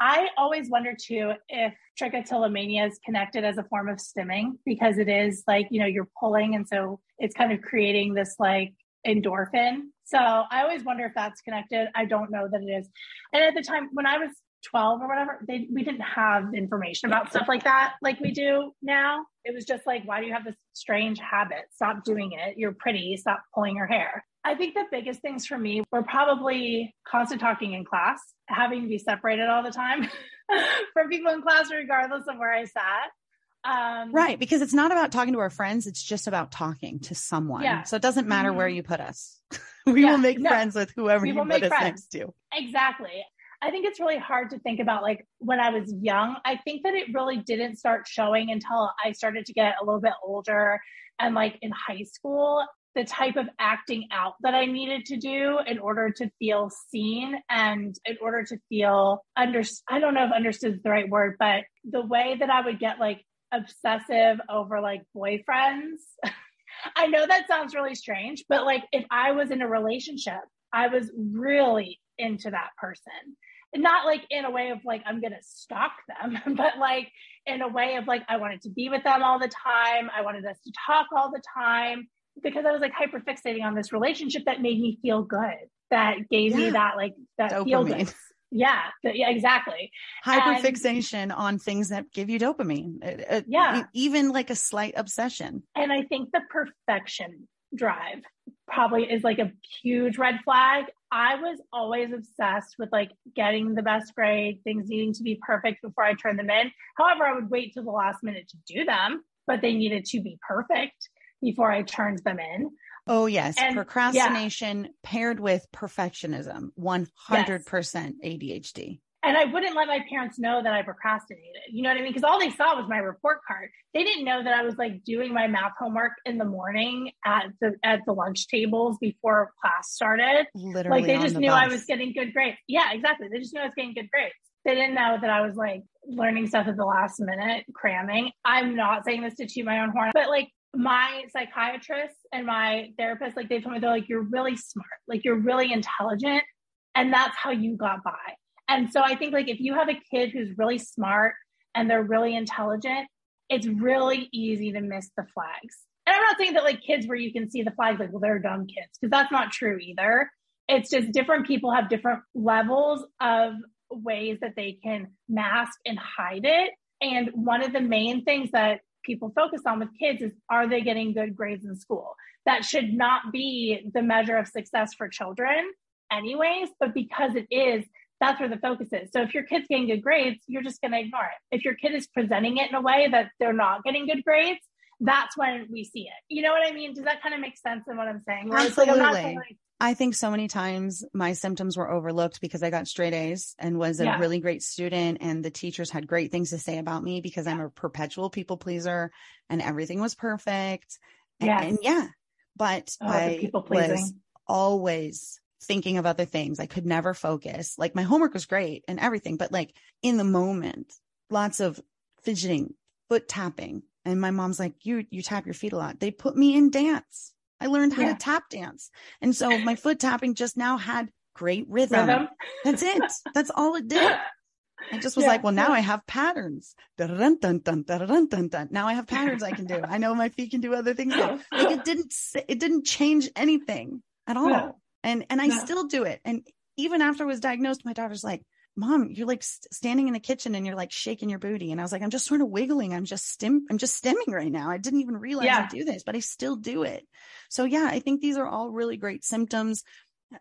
I always wonder too if trichotillomania is connected as a form of stimming because it is like, you know, you're pulling and so it's kind of creating this like endorphin. So I always wonder if that's connected. I don't know that it is. And at the time when I was 12 or whatever, they, we didn't have information about stuff like that like we do now. It was just like, why do you have this strange habit? Stop doing it. You're pretty. Stop pulling your hair. I think the biggest things for me were probably constant talking in class, having to be separated all the time from people in class, regardless of where I sat. Um, Right. Because it's not about talking to our friends. It's just about talking to someone. Yeah. So it doesn't matter where Mhm. you put us. we Yeah, will make no. friends with whoever We you put us friends. next to. Exactly. I think it's really hard to think about like when I was young. I think that it really didn't start showing until I started to get a little bit older and like in high school, the type of acting out that I needed to do in order to feel seen and in order to feel under I don't know if understood is the right word, but the way that I would get like obsessive over like boyfriends. I know that sounds really strange, but like if I was in a relationship, I was really into that person. Not like in a way of like, I'm to stalk them, but like in a way of like, I wanted to be with them all the time. I wanted us to talk all the time because I was like hyper fixating on this relationship that made me feel good, that gave me that like, that feel good. Yeah, th- yeah, exactly. And- Hyperfixation on things that give you dopamine. It- uh, it- uh, Yeah. Even like a slight obsession. And I think the perfection drive probably is like a huge red flag. I was always obsessed with like getting the best grade, things needing to be perfect before I turned them in. However, I would wait till the last minute to do them, but they needed to be perfect before I turned them in. Oh, yes. And- Procrastination paired with perfectionism. 100% ADHD. and I wouldn't let my parents know that I procrastinated. You know what I mean? Because all they saw was my report card. They didn't know that I was like doing my math homework in the morning at the at the lunch tables before class started. Literally, like they just the knew bus. I was getting good grades. Yeah, exactly. They just knew I was getting good grades. They didn't know that I was like learning stuff at the last minute, cramming. I'm not saying this to chew my own horn, but like my psychiatrist and my therapist, like they told me they're like, you're really smart, like you're really intelligent, and that's how you got by. And so I think like if you have a kid who's really smart and they're really intelligent, it's really easy to miss the flags. And I'm not saying that like kids where you can see the flags, like, well, they're dumb kids, because that's not true either. It's just different people have different levels of ways that they can mask and hide it. And one of the main things that people focus on with kids is are they getting good grades in school? That should not be the measure of success for children, anyways, but because it is, that's where the focus is. So if your kid's getting good grades, you're just going to ignore it. If your kid is presenting it in a way that they're not getting good grades, that's when we see it. You know what I mean? Does that kind of make sense in what I'm saying? Where it's like, I'm not Absolutely. saying, like, I think so many times my symptoms were overlooked because I got straight A's and was a Yeah. really great student and the teachers had great things to say about me because I'm a perpetual people pleaser and everything was perfect. And, Yes. and yeah, but Oh, I was always thinking of other things. I could never focus. Like my homework was great and everything, but like in the moment, lots of fidgeting, foot tapping. And my mom's like, you, you tap your feet a lot. They put me in dance. I learned how Yeah. to tap dance. And so my foot tapping just now had great rhythm. rhythm. That's it. That's all it did. I just was Yeah, like, well, now. I have patterns. Dun, dun, dun, dun, dun, dun. Now I have patterns I can do. I know my feet can do other things. Like it didn't, it didn't change anything at all. And, and I still do it. And even after I was diagnosed, my daughter's like, mom, you're like st- standing in the kitchen and you're like shaking your booty. And I was like, I'm just sort of wiggling. I'm just stim, I'm just stimming right now. I didn't even realize I do this, but I still do it. So yeah, I think these are all really great symptoms.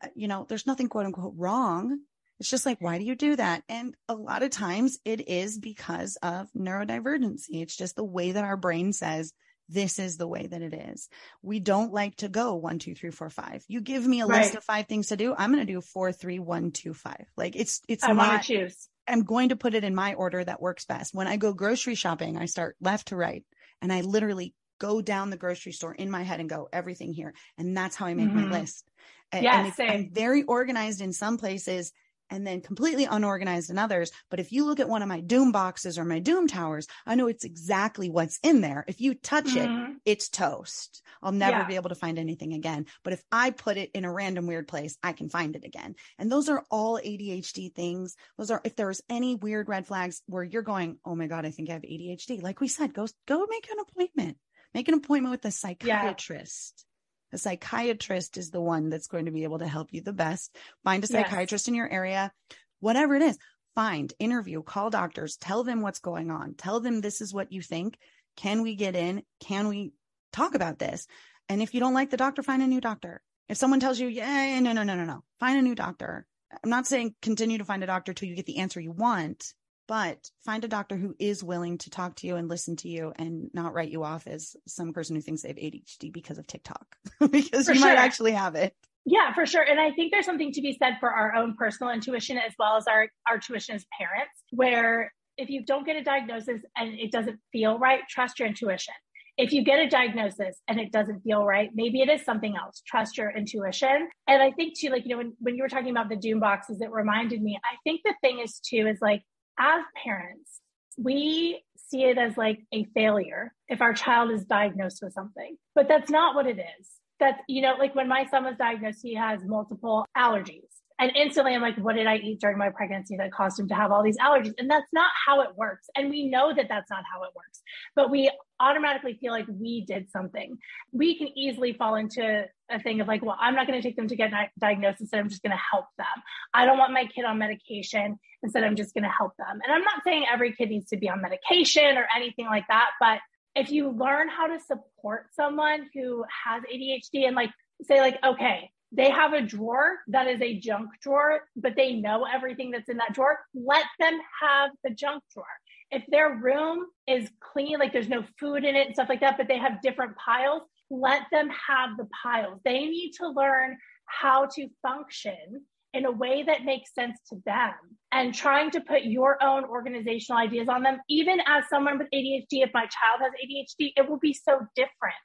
Uh, You know, there's nothing quote unquote wrong. It's just like, why do you do that? And a lot of times it is because of neurodivergency. It's just the way that our brain says, this is the way that it is. We don't like to go one, two, three, four, five. You give me a list of five things to do. I'm going to do four, three, one, two, five. Like it's, it's I want not, to choose. I'm going to put it in my order that works best. When I go grocery shopping, I start left to right and I literally go down the grocery store in my head and go everything here. And that's how I make Mhm. my list. A- Yeah, and I'm very organized in some places and then completely unorganized in others. But if you look at one of my doom boxes or my doom towers, I know it's exactly what's in there. If you touch it, Mhm. it's toast. I'll never Yeah. be able to find anything again. But if I put it in a random weird place, I can find it again. And those are all ADHD things. Those are, if there's any weird red flags where you're going, oh my God, I think I have ADHD. Like we said, go, go make an appointment. Make an appointment with a psychiatrist. A psychiatrist is the one that's going to be able to help you the best. Find a Yes. psychiatrist in your area, whatever it is. Find, interview, call doctors, tell them what's going on. Tell them this is what you think. Can we get in? Can we talk about this? And if you don't like the doctor, find a new doctor. If someone tells you, yeah, no, no, no, no, no, find a new doctor. I'm not saying continue to find a doctor till you get the answer you want, but find a doctor who is willing to talk to you and listen to you and not write you off as some person who thinks they have ADHD because of TikTok, because For you might actually have it. Yeah, for sure. And I think there's something to be said for our own personal intuition as well as our, our tuition as parents, where if you don't get a diagnosis and it doesn't feel right, trust your intuition. If you get a diagnosis and it doesn't feel right, maybe it is something else. Trust your intuition. And I think too, like, you know, when, when you were talking about the doom boxes, it reminded me, I think the thing is too, is like, as parents, we see it as like a failure if our child is diagnosed with something, but that's not what it is. That's, you know, like when my son was diagnosed, he has multiple allergies. And instantly I'm like, what did I eat during my pregnancy that caused him to have all these allergies? And that's not how it works. And we know that that's not how it works, but we automatically feel like we did something. We can easily fall into a thing of like, well, I'm not going to take them to get di- diagnosed instead. I'm just going to help them. I don't want my kid on medication instead. I'm just going to help them. And I'm not saying every kid needs to be on medication or anything like that, but if you learn how to support someone who has ADHD and like say like, okay, they have a drawer that is a junk drawer, but they know everything that's in that drawer. Let them have the junk drawer. If their room is clean, like there's no food in it and stuff like that, but they have different piles, let them have the piles. They need to learn how to function in a way that makes sense to them and trying to put your own organizational ideas on them. Even as someone with ADHD, if my child has ADHD, it will be so different.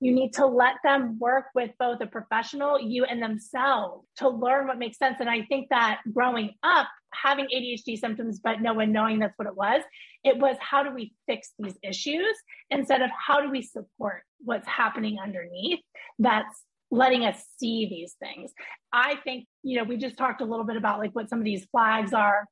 You need to let them work with both a professional, you and themselves to learn what makes sense. And I think that growing up, having ADHD symptoms, but no one knowing that's what it was, it was how do we fix these issues instead of how do we support what's happening underneath that's letting us see these things. I think, you know, we just talked a little bit about like what some of these flags are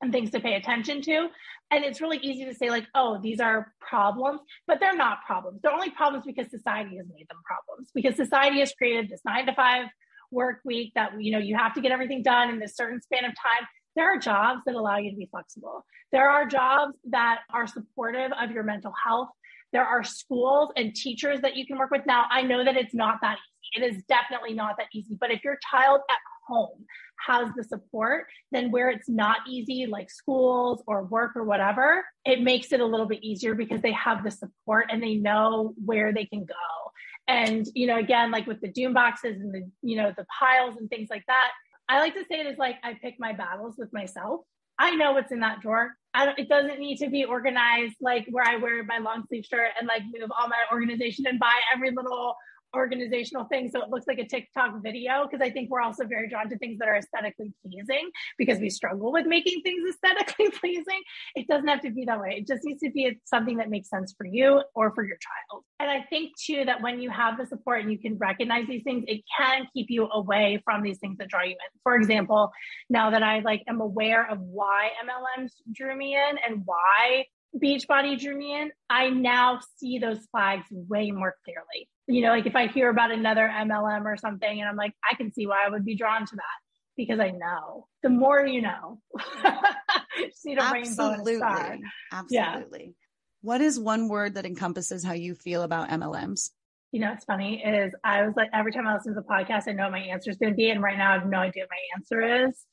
and things to pay attention to. And it's really easy to say, like, oh, these are problems, but they're not problems. They're only problems because society has made them problems, because society has created this nine to five work week that, you know, you have to get everything done in this certain span of time. There are jobs that allow you to be flexible. There are jobs that are supportive of your mental health. There are schools and teachers that you can work with. Now, I know that it's not that easy. It is definitely not that easy. But if your child at home has the support, then where it's not easy, like schools or work or whatever, it makes it a little bit easier because they have the support and they know where they can go. And, you know, again, like with the doom boxes and the, you know, the piles and things like that, I like to say it is like I pick my battles with myself. I know what's in that drawer. It doesn't need to be organized like where I wear my long sleeve shirt and like move all my organization and buy every little organizational thing so it looks like a TikTok video because I think we're also very drawn to things that are aesthetically pleasing because we struggle with making things aesthetically pleasing. It doesn't have to be that way. It just needs to be something that makes sense for you or for your child. And I think too that when you have the support and you can recognize these things, it can keep you away from these things that draw you in. For example, now that I like am aware of why MLMs drew me in and why Beachbody drew me in, I now see those flags way more clearly. You know, like if I hear about another MLM or something and I'm like, I can see why I would be drawn to that because I know. The more you know. see the Absolutely. rainbow star. Absolutely. Yeah. What is one word that encompasses how you feel about MLMs? You know, what's funny is I was like, every time I listen to the podcast, I know my answer is going to be, and right now I have no idea what my answer is.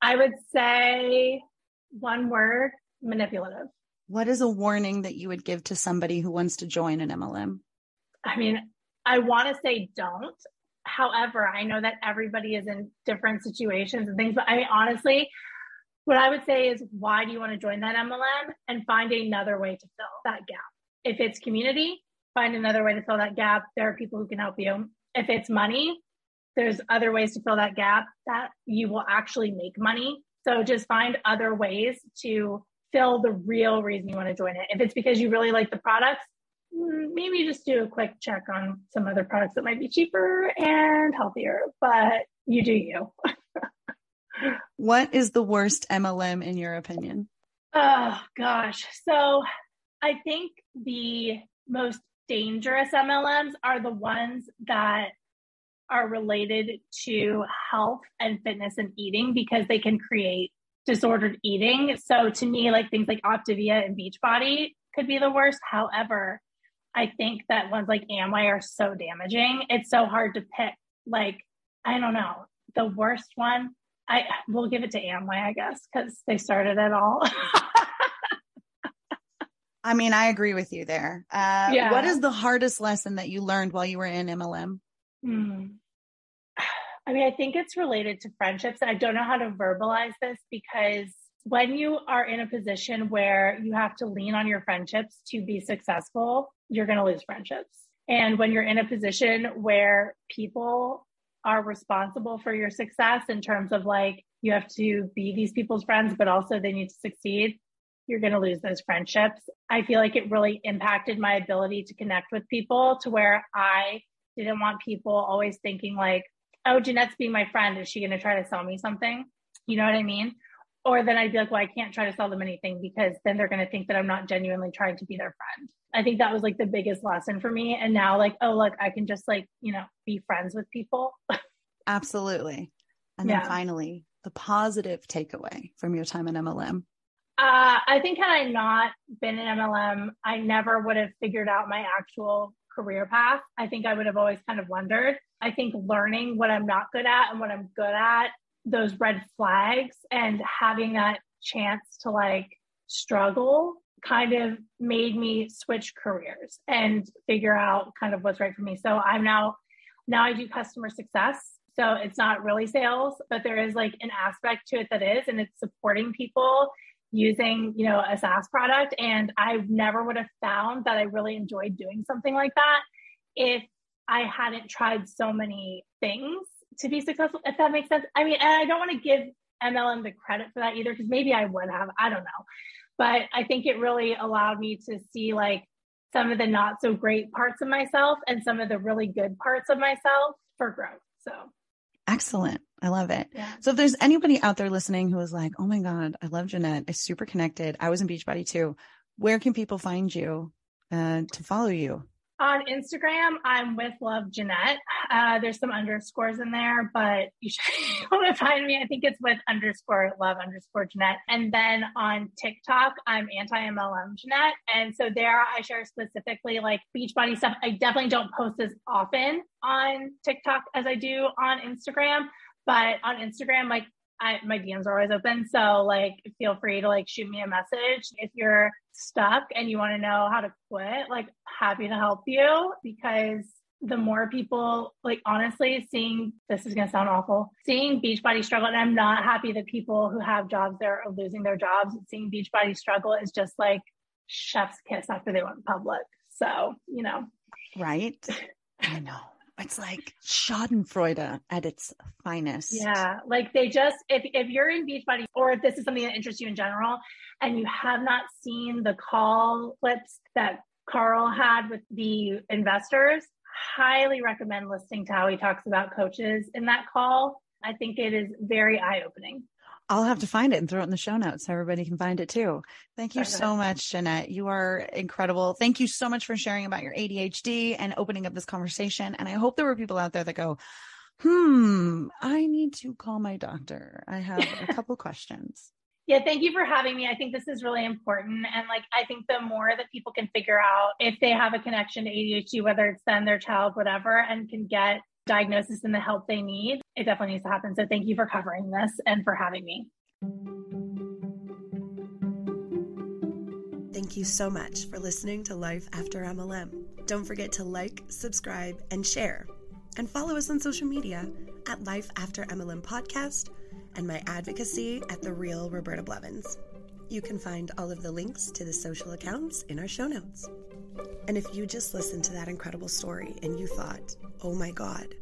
I would say one word manipulative. What is a warning that you would give to somebody who wants to join an MLM? I mean, I want to say don't. However, I know that everybody is in different situations and things, but I mean, honestly, what I would say is why do you want to join that MLM and find another way to fill that gap? If it's community, find another way to fill that gap. There are people who can help you. If it's money, there's other ways to fill that gap that you will actually make money. So just find other ways to fill the real reason you want to join it. If it's because you really like the products, mm, maybe just do a quick check on some other products that might be cheaper and healthier, but you do you. what is the worst MLM in your opinion? Oh gosh. So I think the most dangerous MLMs are the ones that are related to health and fitness and eating because they can create disordered eating. So to me, like things like Optavia and Beachbody could be the worst. However, I think that ones like Amway are so damaging. It's so hard to pick. Like, I don't know. The worst one, I will give it to Amway, I guess, because they started it all. I mean, I agree with you there. Uh, yeah. What is the hardest lesson that you learned while you were in MLM? Hmm. I mean, I think it's related to friendships. I don't know how to verbalize this because when you are in a position where you have to lean on your friendships to be successful, you're going to lose friendships. And when you're in a position where people are responsible for your success in terms of like you have to be these people's friends, but also they need to succeed, you're going to lose those friendships. I feel like it really impacted my ability to connect with people to where I didn't want people always thinking like, oh, Jeannette's being my friend. Is she going to try to sell me something? You know what I mean? Or then I'd be like, well, I can't try to sell them anything because then they're going to think that I'm not genuinely trying to be their friend. I think that was like the biggest lesson for me. And now, like, oh, look, I can just like, you know, be friends with people. Absolutely. And then finally, the positive takeaway from your time in MLM. Uh, I think had I not been in MLM, I never would have figured out my actual career path. I think I would have always kind of wondered. I think learning what I'm not good at and what I'm good at, those red flags, and having that chance to like struggle kind of made me switch careers and figure out kind of what's right for me. So I'm now now I do customer success. So it's not really sales, but there is like an aspect to it that is, and it's supporting people using, you know, a SaaS product. And I never would have found that I really enjoyed doing something like that if I hadn't tried so many things to be successful, if that makes sense. I mean, and I don't want to give MLM the credit for that either, because maybe I would have, I don't know. But I think it really allowed me to see like some of the not so great parts of myself and some of the really good parts of myself for growth. So excellent. I love it. Yeah. So if there's anybody out there listening who is like, oh my God, I love Jeannette. I'm super connected. I was in Beachbody too. Where can people find you uh, to follow you? On Instagram, I'm with Love Jeannette. Uh, there's some underscores in there, but you should want to find me. I think it's with underscore love underscore Jeannette. And then on TikTok, I'm anti MLM Jeannette. And so there I share specifically like Beachbody stuff. I definitely don't post as often on TikTok as I do on Instagram, but on Instagram, like I, my DMs are always open. So like, feel free to like shoot me a message if you're stuck and you want to know how to quit. Like, happy to help you because the more people, like, honestly, seeing this is going to sound awful, seeing Beachbody struggle, and I'm not happy that people who have jobs there are losing their jobs. Seeing Beachbody struggle is just like chef's kiss after they went public. So, you know, right? I know. It's like Schadenfreude at its finest. Yeah. Like they just, if, if you're in Beachbody or if this is something that interests you in general and you have not seen the call clips that Carl had with the investors, highly recommend listening to how he talks about coaches in that call. I think it is very eye opening. I'll have to find it and throw it in the show notes so everybody can find it too. Thank you so much, Jeannette. You are incredible. Thank you so much for sharing about your ADHD and opening up this conversation. And I hope there were people out there that go, hmm, I need to call my doctor. I have a couple questions. Yeah, thank you for having me. I think this is really important. And like, I think the more that people can figure out if they have a connection to ADHD, whether it's them, their child, whatever, and can get diagnosis and the help they need, it definitely needs to happen. So thank you for covering this and for having me. Thank you so much for listening to Life After MLM. Don't forget to like, subscribe, and share. And follow us on social media at Life After MLM Podcast and my advocacy at The Real Roberta Blevins. You can find all of the links to the social accounts in our show notes. And if you just listened to that incredible story and you thought, oh my God,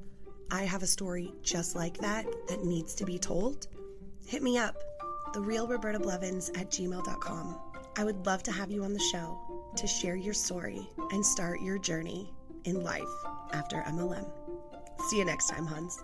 I have a story just like that that needs to be told, hit me up, therealrobertablevins at gmail.com. I would love to have you on the show to share your story and start your journey in life after MLM. See you next time, Hans.